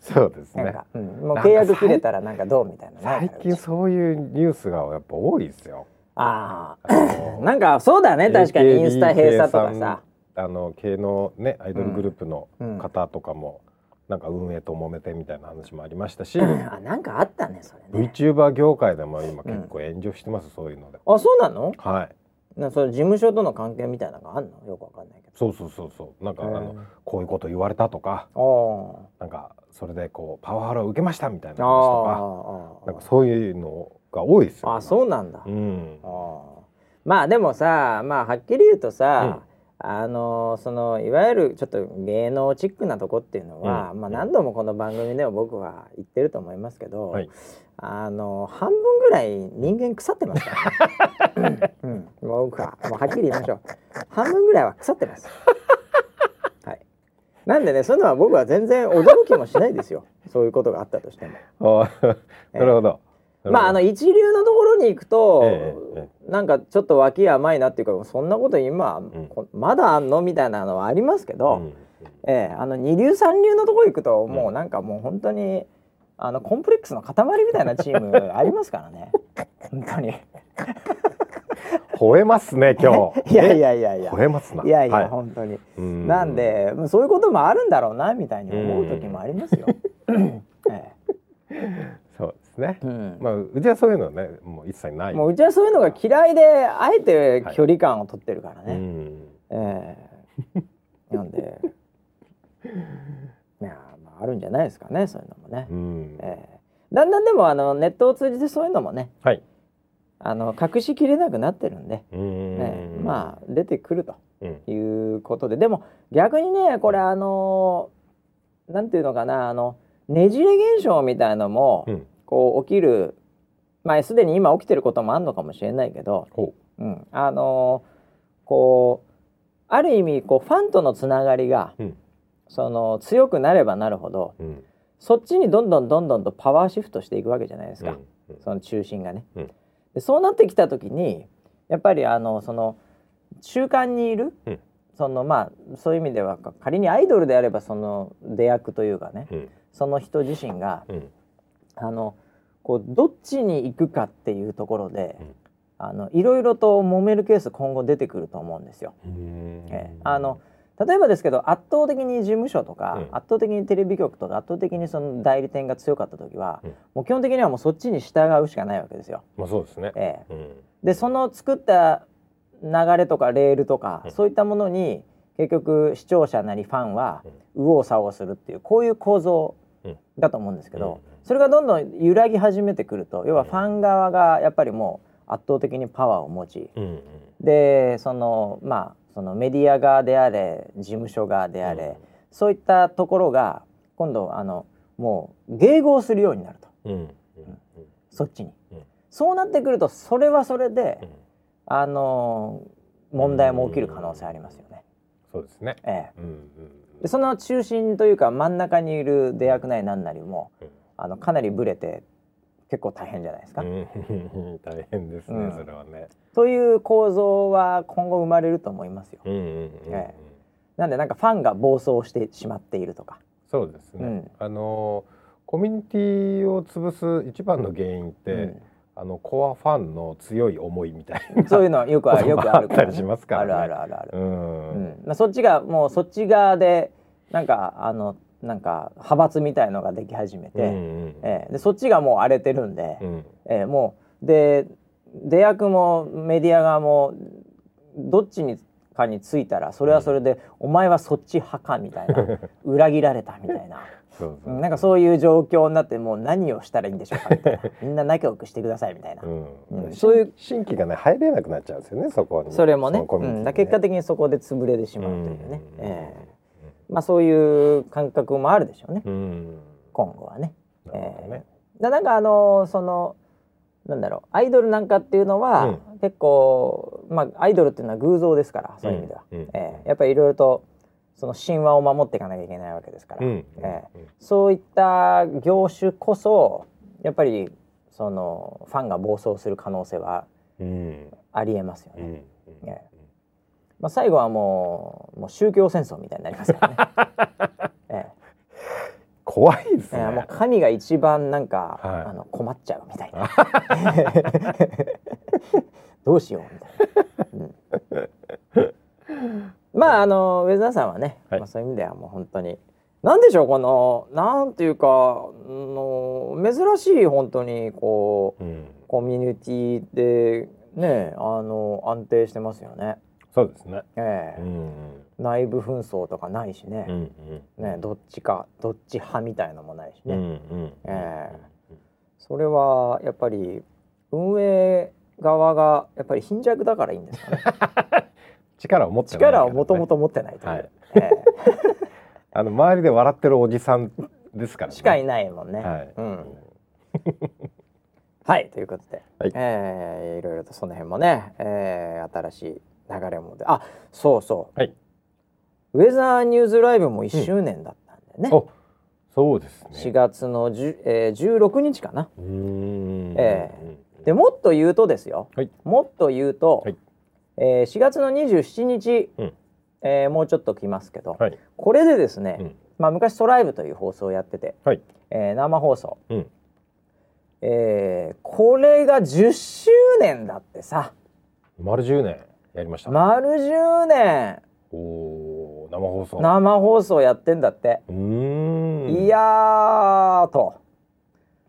そうですね。うん、もう契約切れたらなんかどうみたいなね。最近そういうニュースがやっぱ多いですよ。ああ [laughs] なんかそうだね確かにインスタ閉鎖とかさ。あの系のねアイドルグループのうん方とかも、なんか運営と揉めてみたいな話もありましたし、[laughs] あなんかあったねそれね。VTuber 業界でも今結構炎上してます、そういうので。あそうなの？はい。なそれ事務所との関係みたいなのがあんの？よくわかんない。そうそうそうそう。なんかあへのこういうこと言われたとか、なんかそれでこうパワハラを受けましたみたいなあ話とか、なんかそういうのが多いですよ。ああそうなんだ。うん。あー。まあでもさまあはっきり言うとさ、あのそのいわゆるちょっと芸能チックなとこっていうのは、うん。まあ何度もこの番組でも僕は言ってると思いますけど、はい。あの半分ぐらい人間腐ってますから、ね [laughs] うん。うん、僕はもうはっきり言いましょう。[laughs] 半分ぐらいは腐ってます。[laughs] はい、なんでねそういうのは僕は全然驚きもしないですよ。そういうことがあったとしても。[laughs] なるほど。まああの一流のところに行くと、ええなんかちょっと脇甘いなっていうかそんなこと今、ん。こまだあんのみたいなのはありますけど、うん。ええあの二流三流のところ行くともううんなんかもう本当にあのコンプレックスの塊みたいなチームありますからね。本当に吠えますね今日。[laughs] いやいやいやいや。吠えますな。いやいや、はい。本当に。うん。なんでそういうこともあるんだろうなみたいに思う時もありますよ。えそうですね。え。うん。まあうちはそういうのはねもう一切ない。もううちはそういうのが嫌いであえて距離感を取ってるからね。うん。ええ。なんでいやまああるんじゃないですかねそういうのもね、うん。ええ。だんだんでもあのネットを通じてそういうのもね。はい。あの隠しきれなくなってるんで、うん。ええまあ出てくると。うん。いうことで。でも逆にねこれあのなんていうのかなあのねじれ現象みたいのも、うん。こう起きるまあすでに今起きてることもあるのかもしれないけど、ほう。ん、あのこうある意味こうファンとのつながりが、うん。その強くなればなるほどう。うん。そっちにどんどんどんどんとパワーシフトしていくわけじゃないですか、うん。その中心がね。うんでそうなってきた時にやっぱりあのその中間にいる、うん。そのまあそういう意味ではか仮にアイドルであればその出役というかね、うん。その人自身がうん。あのこうどっちに行くかっていうところで、うん。あのいろいろと揉めるケース今後出てくると思うんですよ。うん。ええ。あの例えばですけど圧倒的に事務所とか、うん。圧倒的にテレビ局とか圧倒的にその代理店が強かった時は、うん。もう基本的にはもうそっちに従うしかないわけですよ。まあそうですね。ええ。うん。でその作った流れとかレールとか、うん。そういったものに結局視聴者なりファンは右往左往するっていうこういう構造うん。だと思うんですけど、うん。それがどんどん揺らぎ始めてくると要はファン側がやっぱりもう圧倒的にパワーを持ちでそのまあそのメディア側であれ事務所側であれ、そういったところが今度あのもう迎合するようになると。うん。うん。そっちに、うん。そうなってくるとそれはそれで、うん。あの問題も起きる可能性ありますよね。そうですね。ええ、うんうん。でその中心というか真ん中にいる出役なりなんなりもうん。あのかなりブレて結構大変じゃないですか。うん [laughs] 大変ですね、うんそれはね。という構造は今後生まれると思いますよ。なんでなんかファンが暴走してしまっているとか。そうですね。うんあのコミュニティを潰す一番の原因って、うんあのコアファンの強い思いみたいな。[laughs] そういうのはよくあるよくあるあったりしますからねあるあるあるある。う。うんんまあ、そっちがもうそっち側でなんかあのなんか派閥みたいのができ始めて、うんうんええ。でそっちがもう荒れてるんで、うん。ええもうで出役もメディア側もどっちにかについたらそれはそれで、お前はそっち派かみたいな [laughs] 裏切られたみたいな。そうそう。なんかそういう状況になってもう何をしたらいいんでしょうかみたいな。[laughs] みんな仲良くしてくださいみたいな、うん。うん。そういう。新規がね入れなくなっちゃうんですよねそこに。それもね。のコミュニティうん、結果的にそこで潰れてしまうというね、うん。ええまあそういう感覚もあるでしょうね、うん。今後はね。ななんかあのそのなんだろうアイドルなんかっていうのは、うん。結構まあアイドルっていうのは偶像ですからそういう意味では、うん。うん。ええやっぱりいろいろとその神話を守っていかなきゃいけないわけですから、うん。ええそういった業種こそやっぱりそのファンが暴走する可能性はうん。ありえますよね。ええまあ、最後はもうもう宗教戦争みたいになりますからね。[laughs] え怖いですね。えええもう神が一番なんか、はいあの困っちゃうみたいな。[laughs] どうしようみたいな。うんまああのウェザーさんはね、はいまあ、そういう意味ではもう本当になんでしょうこのなんていうかあの珍しい本当にこううん、コミュニティでねあの安定してますよね。そうですね。ええ。うん内部紛争とかないしね,、うんうん。ねどっちかどっち派みたいのもないしね、うんうんえそれはやっぱり運営側がやっぱり貧弱だからいいんですかね。[laughs] 力を持ってないね。力をもともと持ってないという、はい。え [laughs] あの周りで笑ってるおじさんですからね。えしかいないもんね。はい。うん。はいということで、はい。えーいろいろとその辺もね、えー新しい流れもであそうそう、はい。ウェザーニューズライブも1周年だったんだよね、お、そうですね。4月の10、えー、16日かな。うーん。えでもっと言うとですよ、はい。もっと言うと、はい。えー4月の27日、うん。えーもうちょっと来ますけど、はい。これでですね、うん。まあ、昔「トライブ」という放送をやってて、はい。えー生放送、うん。えーこれが10周年だってさ。丸10年やりました。丸10年おお、生放送。生放送やってんだって、うーん。いやーと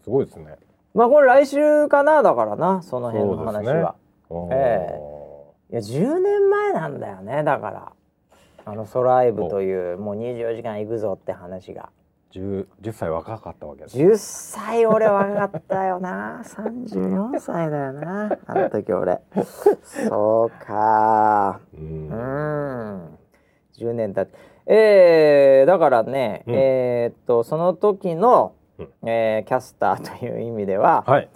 すごいですね。まあこれ来週かなだからなその辺の話そうですねは。おーえいや10年前なんだよねだからあのソライブというもう24時間行くぞって話が十十歳若かったわけです。10歳俺若かったよな [laughs] 34歳だよなあの時俺そうかう。うんん10年経ってえー、だからね、うんえーっとその時の、うんえーキャスターという意味では、はい。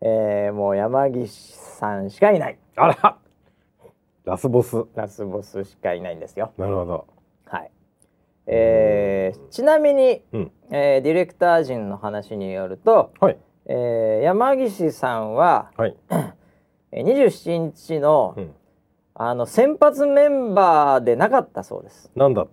えーもう山岸さんしかいないあら。ラスボス。ラスボスしかいないんですよ。なるほど。はい。えーちなみに、うん。えーディレクター陣の話によると、はい。えー山岸さんは、はい。[coughs] えー27日の、うん。あの先発メンバーでなかったそうです。なんだ？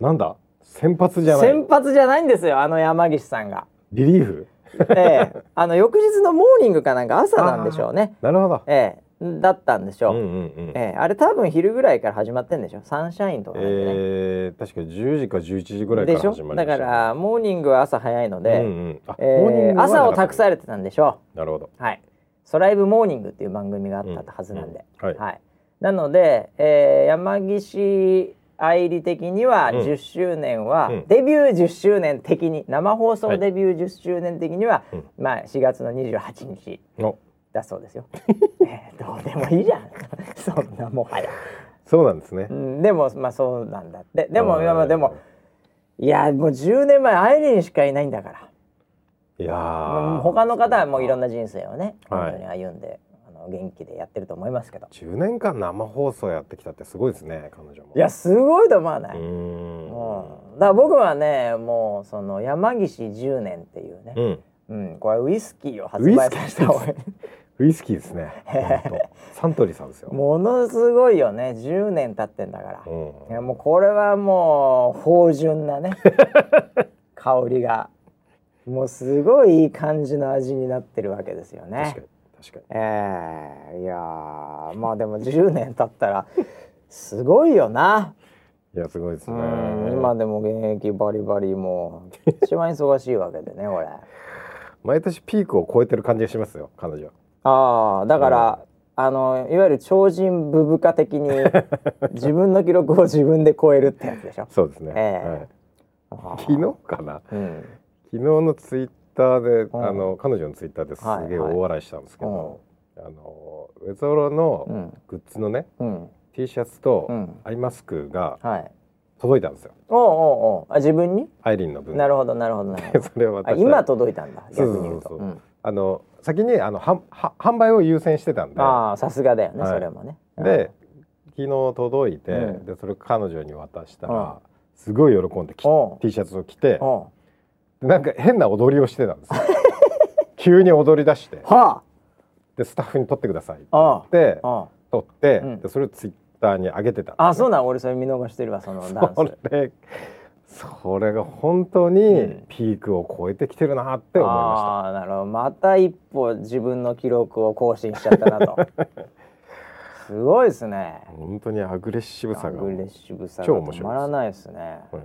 なんだ？先発じゃない。先発じゃないんですよあの山岸さんが。リリーフ？[laughs] えーあの翌日のモーニングかなんか朝なんでしょうね。なるほど。えーだったんでしょう。うんうんうん。えーあれ多分昼ぐらいから始まってんでしょサンシャインとかね。えー、確か10時か11時ぐらいかでしょ？ら始まりましたねだからモーニングは朝早いので、朝を託されれてたんでしょなるほどう。はい。ソライブモーニングっていう番組があったはずなんで。うんはいはい。なので、えー山岸愛理的にはうん10周年は、うんデビュー10周年的に生放送デビュー10周年的には、うんまあ4月の28日おだそうですよ。[laughs] えーどうでもいいじゃん。[laughs] そんなもはや。そうなんですねう。ん、でもまあそうなんだって。でもはいまでもいやもう10年前アイリンしかいないんだから。いや他の方はもういろんな人生をね、はい本当に歩んで、あの元気でやってると思いますけど。10年間生放送やってきたってすごいですね彼女もいやすごいと思わない？うーうだから僕はねもうその山岸10年っていうね、うんうん、これウイスキーを発売させた方がいいウイスキーですね。[laughs] サントリーさんですよ。ものすごいよね。10年経ってんだから、うん。いやもうこれはもう芳醇なね。[laughs] 香りが。もうすごいいい感じの味になってるわけですよね。確かに確かに。ええいやーまあでも10年経ったらすごいよな、いやすごいですうねん、今でも現役バリバリもう一番忙しいわけでねこれ。毎年ピークを超えてる感じがしますよ彼女ああだから、あのいわゆる超人ブブカ的に [laughs] 自分の記録を自分で超えるってやつでしょ？そうですね、ええ。はい、昨日かな？うん。昨日のツイッターで、うん。あの彼女のツイッターですはいげえ大笑いしたんですけど、あのウェザロのうん。グッズのね、うん。T シャツとうん。アイマスクがはい。届いたんですよ。おうおうおう。あ自分に？アイリンの分。なるほどなるほどなるほど。[laughs] それは今届いたんだそうそうそう逆に言うとそう。うん。あの先にあのはは販売を優先してたんで。ああさすがだよね、はい。それもね。で昨日届いて、うん。でそれ彼女に渡したら、うん。すごい喜んできおう T シャツを着てうん。なんか変な踊りをしてたんですよ。[laughs] 急に踊り出して。はでスタッフに撮ってくださいってあ言ってああ撮って、うん。でそれをツイターに上げてたね、あそうなん俺それ見逃してるわそのダンそスれそれが本当うん。にピークを超えてきてるなって思いまああーなるほど。また一歩自分の記録を更新しちゃったなと。[laughs] すごいですね。した本当にアグレッシブさがアグレッシブさが超面白いです。止まらないですね。は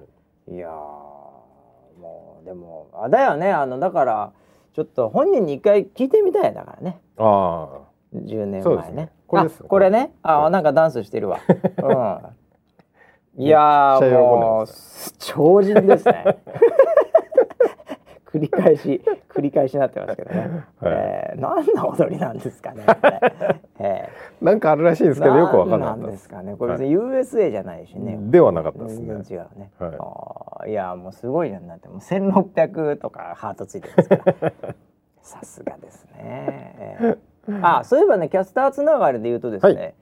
い。いやーもうでもあだよね。あのだからちょっと本人に一回聞いてみたいだからね。あ10年前ね。ね。これですあね。あ、はい。なんかダンスしてるわ。[laughs] うんいやもう超人ですね。[laughs] 繰り返し繰り返しになってますけどね、[laughs] はい。えー、何の踊りなんですかね、[laughs] えあなんかあるらしいですー、けどよくわかんなか何ったです。なんですかね。これ別に USA じゃないしね、ではなかったですね。全然違うね、はい。いやもうすごいじゃんだって。もう1600とかハートついてますから。さすがですね、えー。あそういえばねキャスターつながりで言うとですね、はい。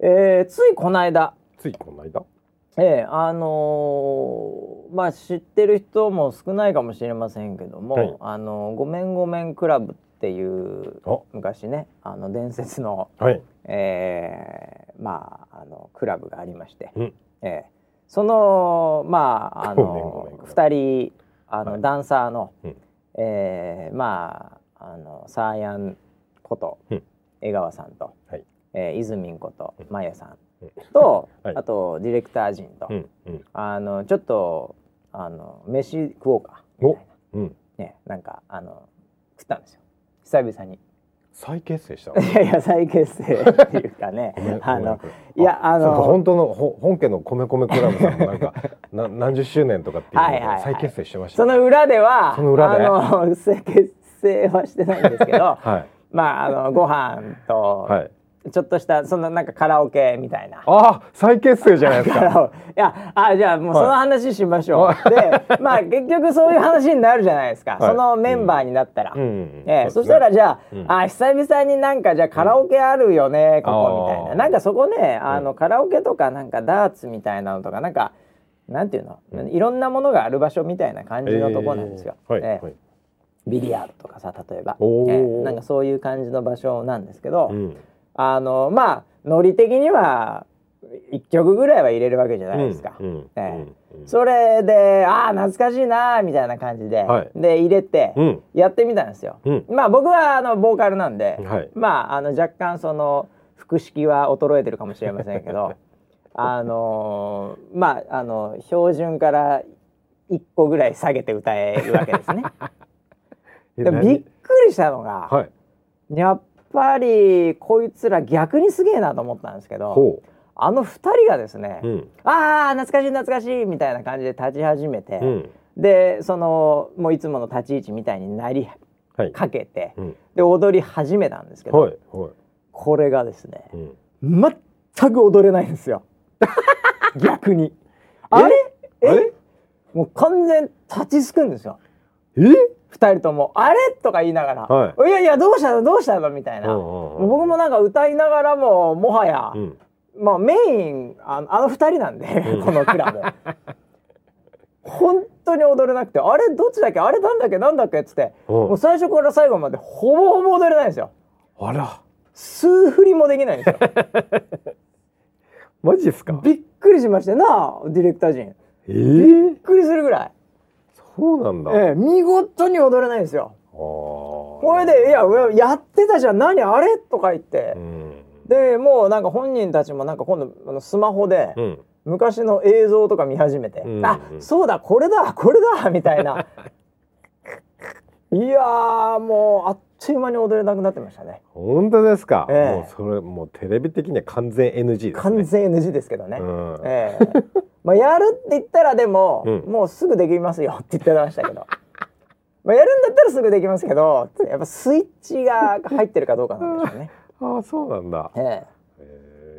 えーついこの間ついこの間？ええあのーまあ知ってる人も少ないかもしれませんけども、はい。あのごめんごめんクラブっていうあ昔ねあの伝説の、はい。えーまああのクラブがありまして、うん。ええそのまああのクラブ。二人あの、はい。ダンサーの、うん。えーまああのサーヤンこと、うん。江川さんと、はい。えー、泉んことうん。まやさんと、はい。あとディレクター陣と、うんうん。あのちょっとあの飯食おうかみおたいうん。なねなんかあの食ったんですよ。久々に。再結成した？の [laughs] いやいや再結成っていうかね [laughs] あのいやあの本当のほ本家の米米クラブさんもなんか [laughs] な何十周年とかっていう再結成してましたそねの裏ではその裏で？あの再結成はしてないんですけどはい。まああのご飯と、はいちょっとしたそのなんかカラオケみたいな。ああ再結成じゃないですか。[laughs] いやあじゃあもうその話しましょう、はでまあ結局そういう話になるじゃないですか、はい。そのメンバーになったら、うん。うんええそそうですね。したらじゃあ,、うん。あ久々になんかじゃあカラオケあるよね、ここみたいな。なんかそこねあの、カラオケとかなんかダーツみたいなのとかなんかなんていうの、うん。いろんなものがある場所みたいな感じのとこなんですよ。えーはいええ。はい。ビリヤードとかさ例えば、ええ。なんかそういう感じの場所なんですけど、うんあのまあノリ的には1曲ぐらいは入れるわけじゃないですか。うんうんええうん。それでああ懐かしいなみたいな感じで、はい。で入れてうん。やってみたんですよ。うん。まあ僕はあのボーカルなんで、はい。まああの若干その腹式は衰えてるかもしれませんけど [laughs] あのーまああの標準から1個ぐらい下げて歌えるわけですね。[laughs] えでもびっ何くりしたのが、はい。やっぱりこいつら逆にすげえなと思ったんですけどほあの2人がですね、ううん。ああ懐かしい懐かしいみたいな感じで立ち始めて、うん。でそのもういつもの立ち位置みたいになりはい。かけてうん。で踊り始めたんですけど、はいはい。これがですねうん。全く踊れないんですよ。[laughs] 逆に。あれ？え？もう完全立ちすくんですよ。え？二人とも「あれ?」とか言いながら「、はい。やいやどうしたの？どうしたの?」みたいな、僕もなんか歌いながらももはや、うん。まあメインああの二人なんで、うん。[laughs] このクラブ。本当に踊れなくて「あれ？どっちだっけ？あれなんだっけ？なんだっけ?」っつってうん。もう最初から最後までほぼほぼ踊れないんですよ。あら。数振りもできないんですよ。[laughs] マジですか？びっくりしましたよなあディレクター陣。えびーっくりするぐらい、そうなんだ。あええ、見事に踊れないんですよ。ー。これで「いややってたじゃん。何あれ?」とか言って。う、ん。でもうなんか本人たちもなんか今度あのスマホでうん。昔の映像とか見始めて「うん。あそうだこれだこれだ」みたいな。[laughs] いやーもうあっという間に踊れなくなってましたね。本当ですか、ええ。もうそれもうテレビ的には完全 NG ですね。完全 NG ですけどね、うん。ええ [laughs] まあやるって言ったらでも、うん。もうすぐできますよって言ってましたけど。[laughs] まあやるんだったらすぐできますけどやっぱスイッチが入ってるかどうかなんでしょうね、ああそうなんだ、ええ。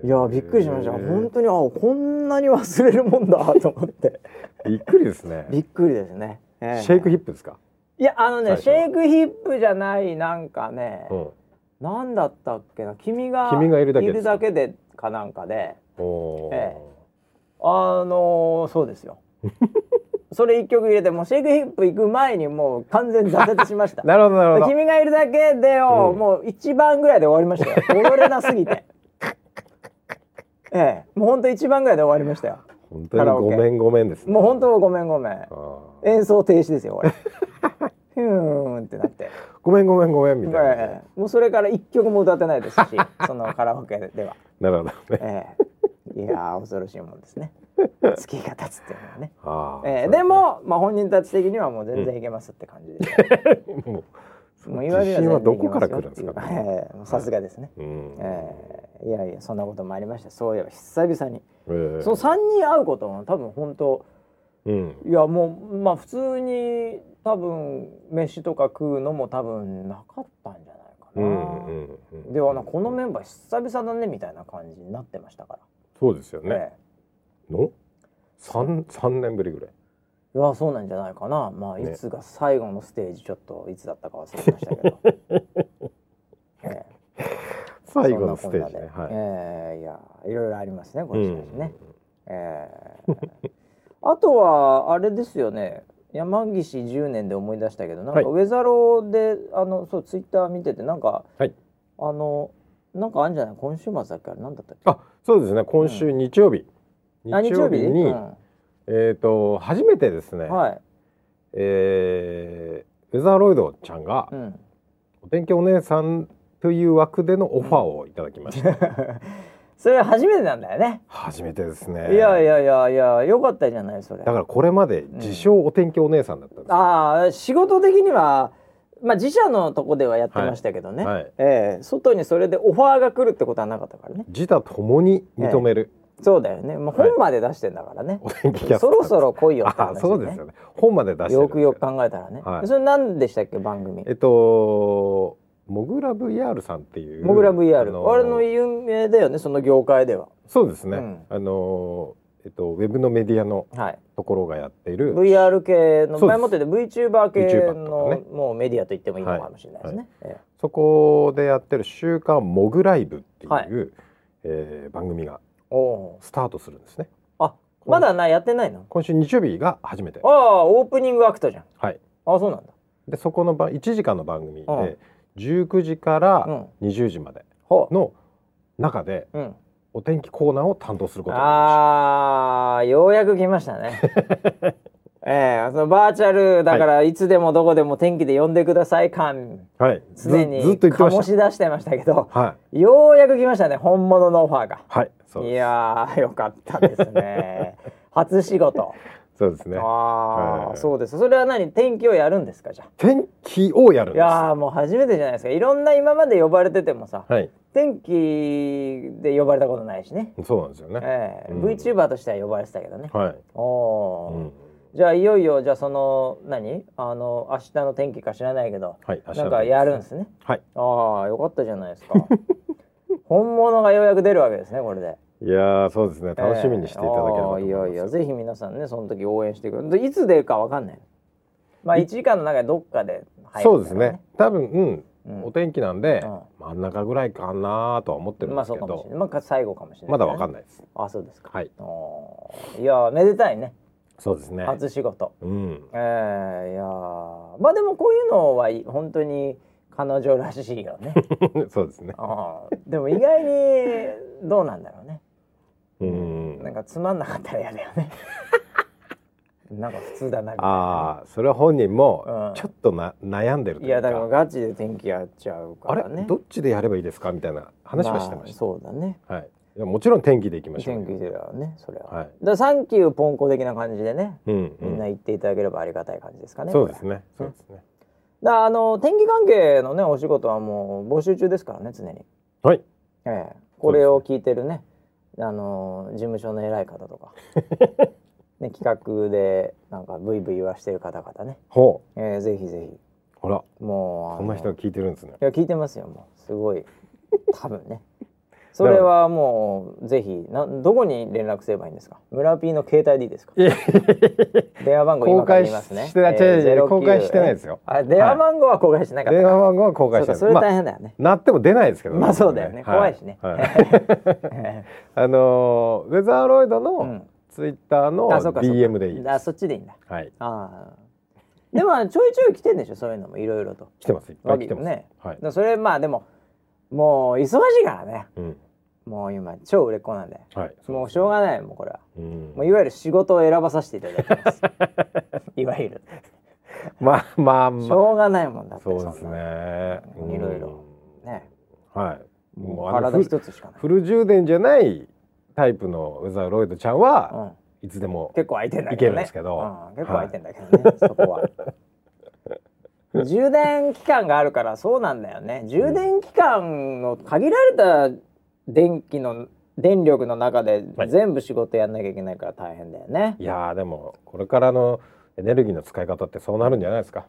えいやびっくりしました。本当にあこんなに忘れるもんだと思って。[laughs] びっくりですね。びっくりですね、ええ。シェイクヒップですか、いやあのねシェイクヒップじゃないなんかね、うん、なんだったっけな君が君がいるだけですか？でかなんかで。おー。えあのーそうですよ。[laughs] それ一曲入れてもうシェイクヒップ行く前にもう完全に挫折しました。[laughs] なるほどなるほど。君がいるだけでを、うん。もう一番ぐらいで終わりましたよ。踊れなすぎて。[laughs] ええ。もう本当一番ぐらいで終わりましたよ。本当にごめんごめんです、ね。もう本当ごめんごめん。演奏停止ですよこれふーんってなって、ごめんごめんごめんみたいな。ええ。もうそれから一曲も歌ってないですしそのカラオケでは、なるほどね。ええいやー恐ろしいもんですね。[laughs] 月が経つっていうのはね、ええそうでも、まあ、本人たち的にはもう全然いけますって感じで、もうもう言われ自信はどこから来るんですか。えさすがですね、うん。ええいやいやそんなこともありました。そういえば久々に、ええ。その3人会うことは多分本当うん。いやもうまあ普通に多分飯とか食うのも多分なかったんじゃないかな、うんうんうん。ではなこのメンバー久々だねみたいな感じになってましたかそうですよら、ね。えの？三三年ぶりぐらい。えいやそうなんじゃないかな。まあいねつが最後のステージちょっといつだったか忘れましたけど、[laughs] ええ。最後のステージね。はい。ええいやいろいろありますねこうんれしかしね、ええ。[laughs] あとはあれですよね。山岸10年で思い出したけどなんかはい。ウェザローで、あのそうツイッター見ててなんか、はい。あのなんかあるんじゃない？今週末だっけ？あれなんだったっけ？あ、そうですね。今週日曜日。あ日曜日？に、うんえっ、と初めてですね。はい、えーウェザーロイドちゃんが、うん、お天気お姉さんという枠でのオファーをいただきました。[laughs] それ初めてなんだよね、初めてですね。いやいやいやいやよかったじゃないそれだからこれまで自称お天気お姉さんだったんですよ。ああ仕事的にはまあ自社のとこではやってましたけどね、はい。ええ。外にそれでオファーが来るってことはなかったからね。自他ともに認める。そうだよね、まあ、はい。本まで出してんだからね、[laughs] お天気キャスター。そろそろ来いよって話、あね、そうですよね。本まで出してよ。くよく考えたらね、はい。それ何でしたっけ番組？えっとモグラ VR さんっていうモグラ VR あのあれの有名だよねその業界ではそうですね、うんあのえっとウェブのメディアのはい。ところがやっている。VR 系の前もってで VTuber 系の、かね。もうメディアと言ってもいいのかもしれないですね、えそこでやってる週刊モグライブっていう、はい。えー番組がスタートするんですね。あまだなやってないの？今週日曜日が初めて。ああオープニングアクトじゃん。はい。あそうなんだ。でそこのば1時間の番組うん。で19時から20時までの中でうんお天気コーナーを担当することあーようやく来ましたね。[laughs] ええそのバーチャルだからい。つでもどこでも天気で呼んでください感。はい。ず常に醸しし出してましたけどたはい。ようやく来ましたね本物のオファーが。はいそういです。やーよかったですね。初仕事そうですね。ああ、はい。そうです。それは何？天気をやるんですか？じゃあ。天気をやるんいです。やーもう初めてじゃないですか。いろんな今まで呼ばれててもさはい。天気で呼ばれたことないしね、そうなんですよね、ええ。うん。VTuber としては呼ばれてたけどね、はい、おおー、うん、じゃあいよいよじゃあその何？あの明日の天気か知らないけどはいなんかやるんですね。はい。ああよかったじゃないですか。[laughs] 本物がようやく出るわけですねこれでいやーそうですね。楽しみにしていただければええああいやいやぜひ皆さんねその時応援してくれる。でいつ出るかわかんない。まあ1時間の中でどっかで入るそうですね。多分うん、うん。お天気なんで、うん。真ん中ぐらいかなとは思ってるんまあですけど、そうかもしれない。まあ最後かもしれない、まだわかんないです。あそうですか。はい。いやめでたいね。そうですね。初仕事。うん。ええいやー。まあでもこういうのはい本当に彼女らしいよね。[laughs] そうですね。あーでも意外にどうなんだろうねうん。なんかつまんなかったら嫌だよね。[laughs] なんか普通だなみたいな。ああそれは本人もうん。ちょっとな、悩んでるというか。いやだからガチで天気やっちゃうかあらね。れ？どっちでやればいいですか？みたいな話はしてまあした、そうだね。はい。いやもちろん天気でいきましょう。天気ではねそれは、はい。だサンキューポンコ的な感じでねうん、みんな言っていただければありがたい感じですかね、そうですね。ねそうですね、だあの天気関係のねお仕事はもう募集中ですからね常に。はい。ええ、これを聞いてるねあの事務所の偉い方とか、[laughs] ね、企画でなんかブイブイ言わしてる方々ね、ほええ、ぜひぜひ。うほら。もうあのそんな人が聞いてるんですね。いや聞いてますよもう。すごい。多分ねそれはもうぜひなどこに連絡すればいいんですか？村 P の携帯でいいですか？電話番号今から言いますね。公開してない違う違う09公開してないですよ。あ電話番号は公開してなかった電か話番号は公開してない。それ大変だよね、まあ、なっても出ないですけどまあそうだよね、は怖いしね、はい。え [laughs] あのーウェザーロイドえうのん。ツイッターの DM でいいであすそっちでいいんだ。はい。ああでもちょいちょい来てんでしょ？そういうのもいろいろと。来てます。いっぱい来てます、ね。はい。それまあでももう忙しいからね。うん。もう今超売れっ子なんで。はい。もうしょうがないもうこれは。うん。もういわゆる仕事を選ばさせていただいてます。[laughs] いわゆる。まあまあしまあ。ょうがないもんだってそうですね。いろいろ。ね。うんはい。もう体一つしかない。フル充電じゃないタイプのウェザーロイドちゃんは、うん。いつでも結構空いてんだけどね。いけるんですけど。うん、結構空いてんだけどね、[laughs] そこは充電期間があるからそうなんだよね。充電期間の限られた電気の電力の中ではい。全部仕事やんなきゃいけないから大変だよね、いやーでもこれからのエネルギーの使い方ってそうなるんじゃないですか。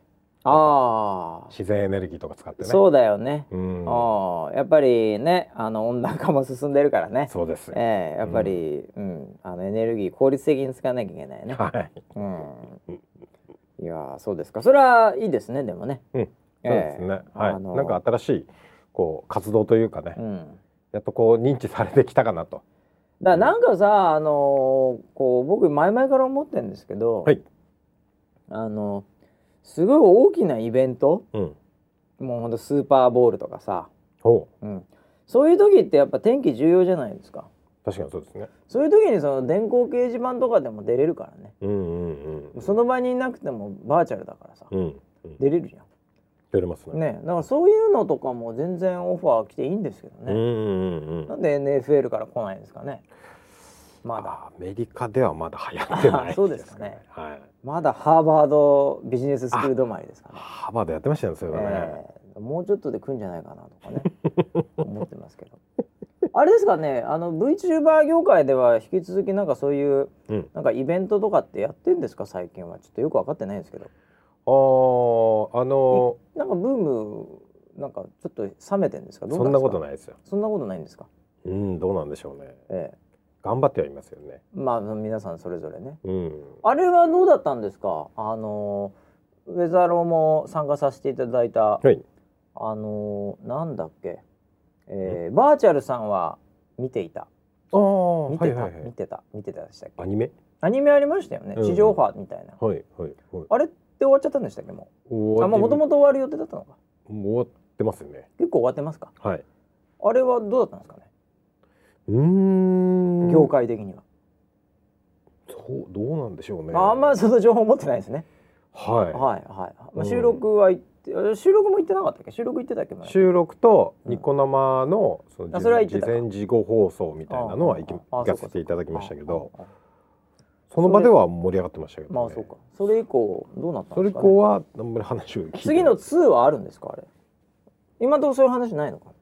ああ、自然エネルギーとか使ってね。そうだよね、うん。ああ。やっぱりねあの温暖化も進んでるからね。そうです。よええやっぱり、うん。あのエネルギー効率的に使わなきゃいけないね、はい。うん、いやーそうですか。それはいいですねでもね、うん。そうですね、はい、あのなんか新しいこう活動というかね、うん、やっとこう認知されてきたかなと。だからなんかさあのーこう僕前々から思ってるんですけど、はい。あのすごい大きなイベントうん。もうほんとスーパーボールとかさ、ほう。ん、そういう時ってやっぱ天気重要じゃないですか。う確かにそうですね。そういう時にその電光掲示板とかでも出れるからね。うんうんうんその場にいなくてもバーチャルだからさ、うん、うん、出れるじゃ出れますね。んねだからそういうのとかも全然オファー来ていいんですけどね、うんうんうん。なんで NFL から来ないんですかね。まだ。アメリカではまだ流行ってないあそうですかね。はい。まだハーバードビジネススクール止まりですかね。ハーバードやってましたよそれはね、ええもうちょっとで来るんじゃないかなとかね。思ってますけど。あれですかねあの VTuber 業界では引き続きなんかそういううん。なんかイベントとかってやってんですか？最近は。ちょっとよく分かってないんですけど。あーあのなんかブームなんかちょっと冷めてんですか？そんなこといないですよ。そんなことないんですか、うんどうなんでしょうね。ええ、頑張ってはいますよね。まあ皆さんそれぞれね。うん。あれはどうだったんですか？あのウェザーローも参加させていただいたはい。あのーなんだっけ、えー、バーチャルさんは見ていた。ああ見てた、はいはいはい。見てた。見てたでしたっけ？アニメ？アニメありましたよね。うん。地上波みたいな、はいはいはい。あれって終わっちゃったんでしたっけ？もうあもともとと終わる予定だったのか。もう終わってますよね。結構終わってますか？はい。あれはどうだったんですかね、うーん。業界的には、そうどうなんでしょうね。ああんまその情報持ってないですね。はい、はいはい、まあ、うん。収録は収録も行ってなかったっけ？収録行ってたっけ？前収録とニコ生のその事前事後放送みたいなのは行き行かせていただきましたけど。その場では盛り上がってましたけど、ね、まあそうか。それ以降どうなったんそれ以ですか、ね、降はあんまり話を聞いて次の2はあるんですか？あれ。今のところそういう話ないのか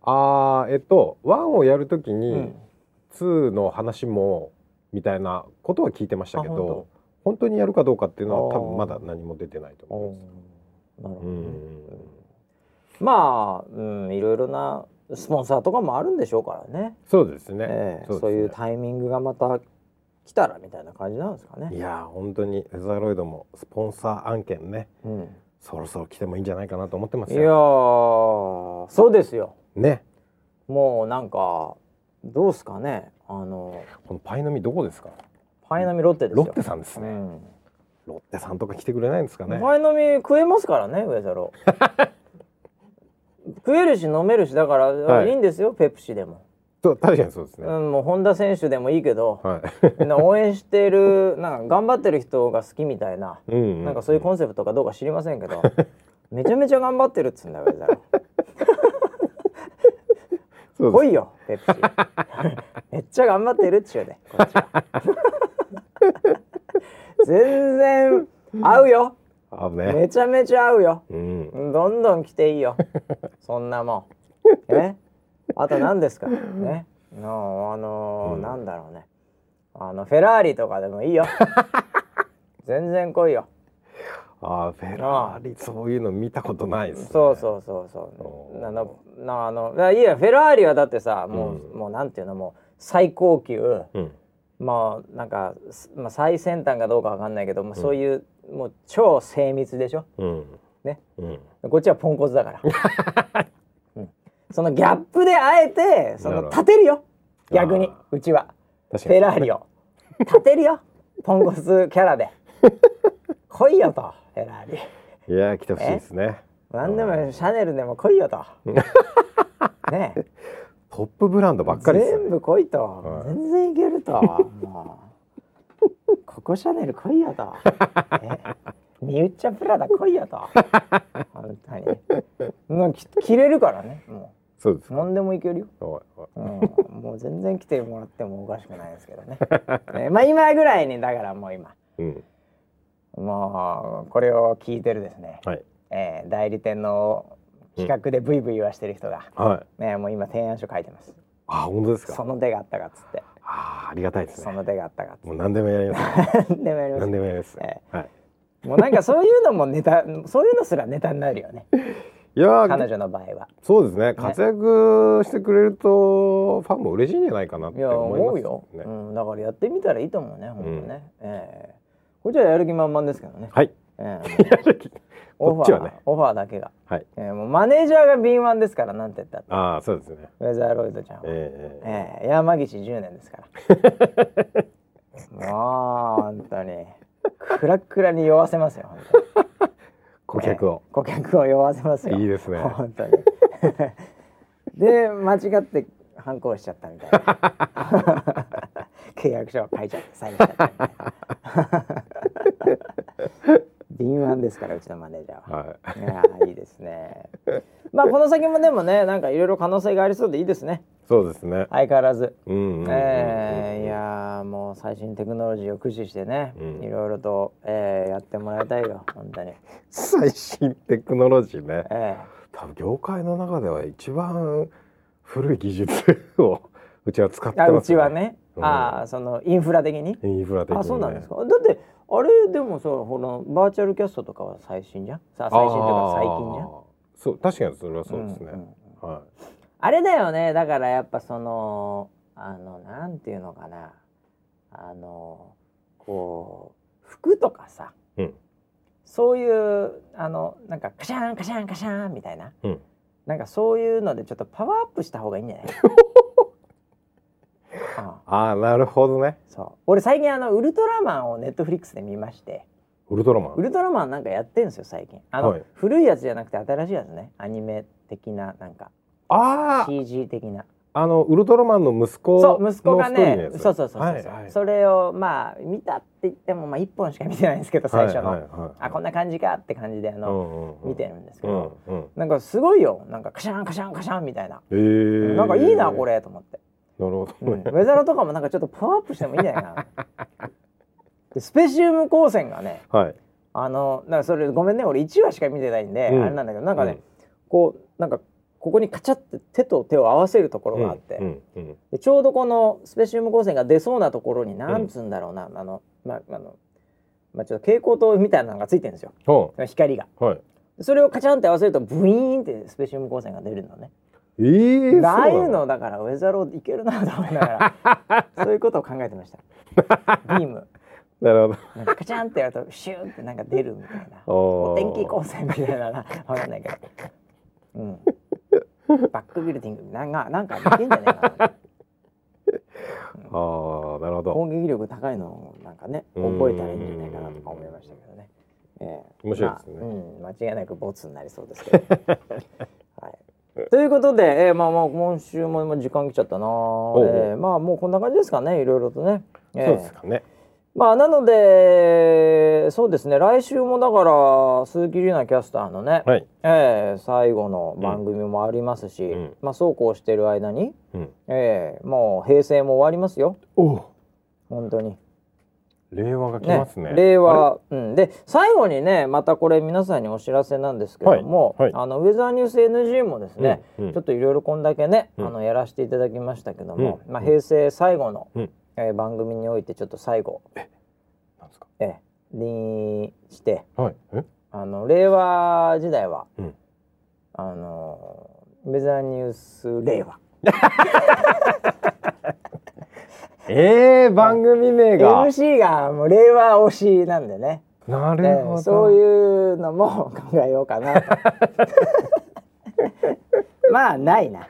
あーえっと1をやるときうにん2の話もみたいなことは聞いてましたけど本当。にやるかどうかっていうのは多分まだ何も出てないとお思いーなるほどね。うんまあ、うん、いろいろなスポンサーとかもあるんでしょうからね、そうですね。ええですねそういうタイミングがまた来たらみたいな感じなんですかね。いやー本当にウェザーロイドもスポンサー案件ねうん、そろそろ来てもいいんじゃないかなと思ってますいやよ。ーそうですよねもうなんかどうですかねあのこのパイの実どこですか？パイの実ロッテですよ。ロッテさんですね。うんロッテさんとか来てくれないんですかね。パイの実食えますからね上ロ。[laughs] 食えるし飲めるしだから、はい。い、いんですよペプシでも、そう確かにそうですね。うん、もう本田選手でもいいけど、はい。応援してる [laughs] なんか頑張ってる人が好きみたいな、うんなんかそういうコンセプトかどうか知りませんけどめちゃめちゃ頑張ってるっつうんだよ上田そうです。来いよペプシ。[laughs] めっちゃ頑張ってるっちゅうでこっちは全然合うよ。あね。めちゃめちゃ合うよ。うん。どんどん来ていいよ。そんなもん。え？あと何ですか？ねのあのーうん。なんだろうね。あのフェラーリとかでもいいよ。[laughs] 全然来いよ。あーフェラーリそういうの見たことないです、ね。そうそうそうそう。なななあのいやいやフェラーリはだってさもう、うん。もうなんていうのもう最高級うん。まあなんか、すまあ、最先端かどうかわかんないけど、まあ、そういう、もう超精密でしょ？うん。ね？うん。こっちはポンコツだから、[laughs] うん。そのギャップであえてその立てるよ。逆にあうちは。フェラーリを。立てるよ。ポンコツキャラで。[laughs] 来いよとフェラーリ。いやー来てほしいですね。なんでもシャネルでも来いよと。[laughs] ね？えトップブランドばっかりですよね。全部来いと、はい。全然いけると。[laughs] もう。ココシャネル来いよと。[laughs] え？ミュッチャプラダ来いよと。本当に。もうき着れるからねもそうですう何でもいけるよ、うん、もう全然来てもらってもおかしくないですけどね、えまあ今ぐらいにだからもう今。うん。もうこれを聞いてるですね、はい。えー代理店の企画でブイブイ言わしてる人が、はい。ね、もう今提案書書いてます。あ本当ですか？その手があったかっつって。あーありがたいですね。その手があったかっつって。もう何でもやります。何でもやります。何でもやります。えはい。もうなんかそういうのもネタそういうのすらネタになるよね。いやー彼女の場合は。そうですね。活躍してくれるとファンも嬉しいんじゃないかなって思います思うよ、ね。うん、だからやってみたらいいと思うね本当ね、ええ。こっちはやる気満々ですけどね、はい。ええ [laughs] オファーねオファーだけが、はい。ええもうマネージャーが敏腕ですからなんて言ったって。ああそうですね。ウェザーロイドちゃんは、ええええ山岸10年ですから。[laughs] もう本当に。クラックラに酔わせますよ本当に。顧客を。ええ顧客を酔わせますよ。いいですね。本当に。[laughs] で間違って反抗しちゃったみたいな。[laughs] 契約書を書いちゃってサインしちゃったみたいな敏腕ですからうちのマネージャーは。はいいやーいいですね。まあこの先もでもねなんかいろいろ可能性がありそうでいいですねそうですね相変わらず。うんうえーいやーもう最新テクノロジーを駆使してね、うんいろいろと、えーやってもらいたいよ本当に。最新テクノロジーねえ多分業界の中では一番古い技術をうちは使ってますよちはね、うんああそのインフラ的に？インフラ的に、ね、あそうなんですか？だってあれでもさほらバーチャルキャストとかは最新じゃん？さあ最新というか最近じゃん？そう確かにそれはそうですね、んん。はあれだよね。だからやっぱそのあのなんていうのかな。あのこう服とかさ。いうん。そういうあのなんかカシャンカシャンカシャンみたいな。うん。なんかそういうのでちょっとパワーアップした方がいいんじゃない？[laughs] ああなるほどね。そう。俺最近あのウルトラマンをネットフリックスで見まして。ウルトラマン？ウルトラマンなんかやってんですよ最近。あの、はい。古いやつじゃなくて新しいやつね。アニメ的ななんか。ああ CG 的な。あのウルトラマンの息子そう息子がねそうそうそうそう、はいはい。それをまあ見たって言ってもまあ一本しか見てないんですけど最初の、はいはいはい。あこんな感じかって感じであの、うんうんうん。見てるんですけうんど、うんなんかすごいよ。なんかカシャンカシャンカシャンみたいな、えー、なんかいいなこれと思って、なるほどうん、ウね、ェザロとかもなんかちょっとパワーアップしてもいいんじゃないかな。[laughs] でスペシウム光線がねはい。あのなんかそれごめんね俺1話しか見てないんで、うん。あれなんだけどなんかね、うん。こうなんかここにカチャって手と手を合わせるところがあって、でちょうどこのスペシウム光線が出そうなところになんつうんだろうな、あのまああのまあちょっと蛍光灯みたいなのがついてるんですよ。ほ光が。うはい。それをカチャンって合わせるとブイーンってスペシウム光線が出るのねえー、ああいうの？だからウェザローいけるなと思いながら。[laughs] そういうことを考えてました。[laughs] ビーム。なるほど。なんかカチャンってやるとシューってなんか出るみたいな。お天気光線みたいななわかんないけど。うん。バックビルディングなんかなんか似てんじゃねえかな。[laughs] ああなるほど。攻撃力高いのをなんかね覚えたらいいんじゃないかなとか思いましたけどね。ええ。面白いですね。まあうん、間違いなくボツになりそうですけど。はい。[laughs] ということで、えー、まあまあ今週も今時間来ちゃったな、うえー。まあもうこんな感じですかね、いろいろとね。えーそうですかね。まあなのでそうですね来週もだから鈴木里奈キャスターのね、はい。えー最後の番組もありますし、うん。まあそうこうしてる間に、うん。えーもう平成も終わりますよ。お本当に。令和が来ますね。令和、うん、で最後にねまたこれ皆さんにお知らせなんですけども、はいはい。あのウェザーニュース NG もですね、うんうん。ちょっといろいろこんだけね、うん。あのやらせていただきましたけども、うん。まあ、平成最後の、うん。えー番組においてちょっと最後、なんですか？えーにしてはいえ？あの令和時代は、うん。あのウェザーニュース令和 [laughs] えー、番組名が。MC がもう令和推しなんでね。なるほど、えーそういうのも [laughs] 考えようかなと。[laughs] まあないな、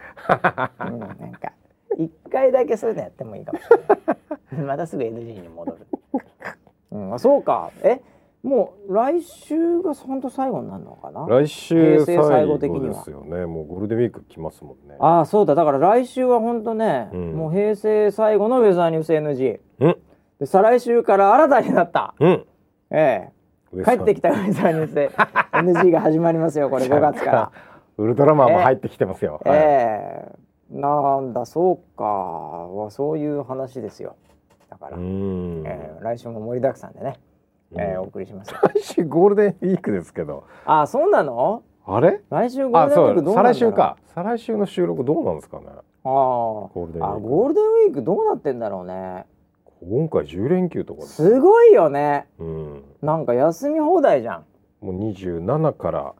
うん、なんか一回だけそういうのやってもいいかもしれない。またすぐ NG に戻る、[laughs] うん、あそうか。えもう来週が本当最後になるのかな？来週平成最最後ですよ。ねもうゴールデンウィーク来ますもんね。ああそうだ。だから来週は本当ね、うん。もう平成最後のウェザーニュース NG うん。で再来週から新たになった。うん。ええ。帰ってきたウェザーニュースで。[laughs] NG が始まりますよこれ5月から。[laughs] ウルトラマンも入ってきてますよ、はい。ええ。なんだそうか。わそういう話ですよ。だから、ええ。来週も盛りだくさんでね、ええうんお送りします。よ来週ゴールデンウィークですけど。あそうなの？あれ？来週ゴールデンウィークどうなんだろう？う再来週か。再来週の収録どうなんですかね？ああゴールデンウィあーク。ゴールデンウィークどうなってんだろうね。今回10連休とかですすごいよね。うん。なんか休み放題じゃん。もう27から。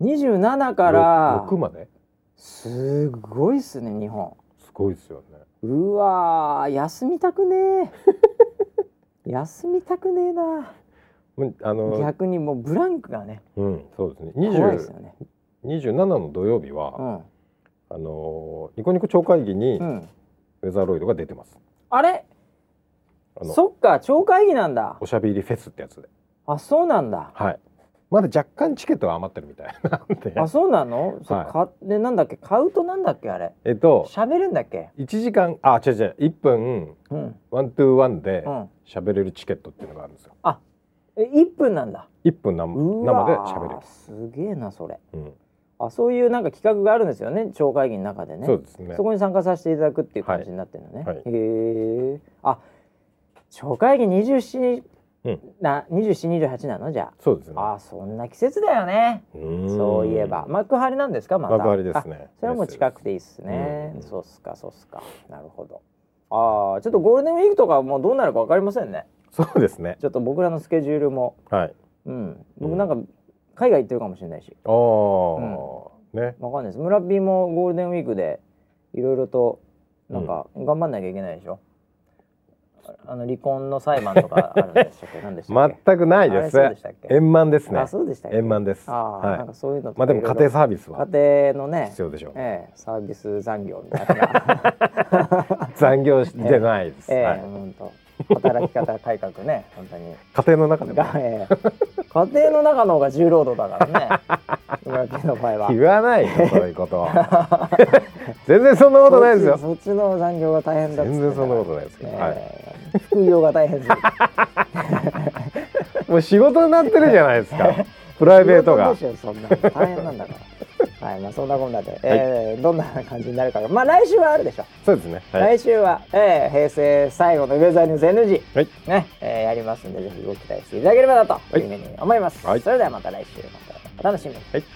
27から。6まで？すごいっすね日本。すごいですよね。うわー休みたくねえ [laughs] 休みたくねえな。あの逆にもうブランクがねうんそうですね。怖いですよ20ね27の土曜日は、うん。あのニコニコ超会議にうん。ウェザーロイドが出てます。あれ？あのそっか超会議なんだ。おしゃべりフェスってやつで。あそうなんだ。はい。まだ若干チケットは余ってるみたいなんで。あそうなの、そはい。かでなんだっけ？買うとなんだっけあれ？えっと喋るんだっけ？1時間あ違う違う。1分うん。ワントゥーワンでうん喋れるチケットっていうのがあるんですよ。あえ1分なんだ。1分生う生で喋れる、すげえなそれ。うん。あそういうなんか企画があるんですよね超会議の中でね。そうですね。そこに参加させていただくっていう感じになってるのね、はい。はいへえあ超会議27、うん。な2728なの？じゃそうですね。ああそんな季節だよね。そういえば。幕張なんですかまた？幕張ですね。あそれはもう近くていいっすね、うん。そうっすかそうっすか。なるほどああちょっとゴールデンウィークとかもうどうなるかわかりませんね。そうですね。ちょっと僕らのスケジュールも。はい。うん。僕なんか海外行ってるかもしれないし。ああ、ね。わかんないです。村 P もゴールデンウィークでいろいろとなんか頑張んなきゃいけないでしょ、あの離婚の裁判とかあるんでしたっけ？[laughs] 何でしたっけ？全くないです。円満ですね。あそうでした円満です。ああ、はい。なんかそういうのまあでも家庭サービスはろ家庭のね必要でしょう。ね、ええサービス残業みたいな。[laughs] 残業してないです、[laughs] ええはい、本当働き方改革ね本当に。家庭の中でも。が、ええ。家庭の中の方が重労働だからね。[laughs] 村 P の場合は。言わないよそういうこと。[laughs] 全然そんなことないですよ。そっちの残業が大変だ全然そんなことないですけど、はい、ええ副業が大変です。[laughs] もう仕事になってるじゃないですか。プライベートが。大変なんだから [laughs] はいまあそんなこんなで、えーどんな感じになるかがまあ来週はあるでしょ。そうですね。はい、来週は、えー平成最後のウェザーニュース NG、はい。ね、えーやりますんでぜひご期待していただければなというふうに思います、はい。それではまた来週またお楽しみに。はい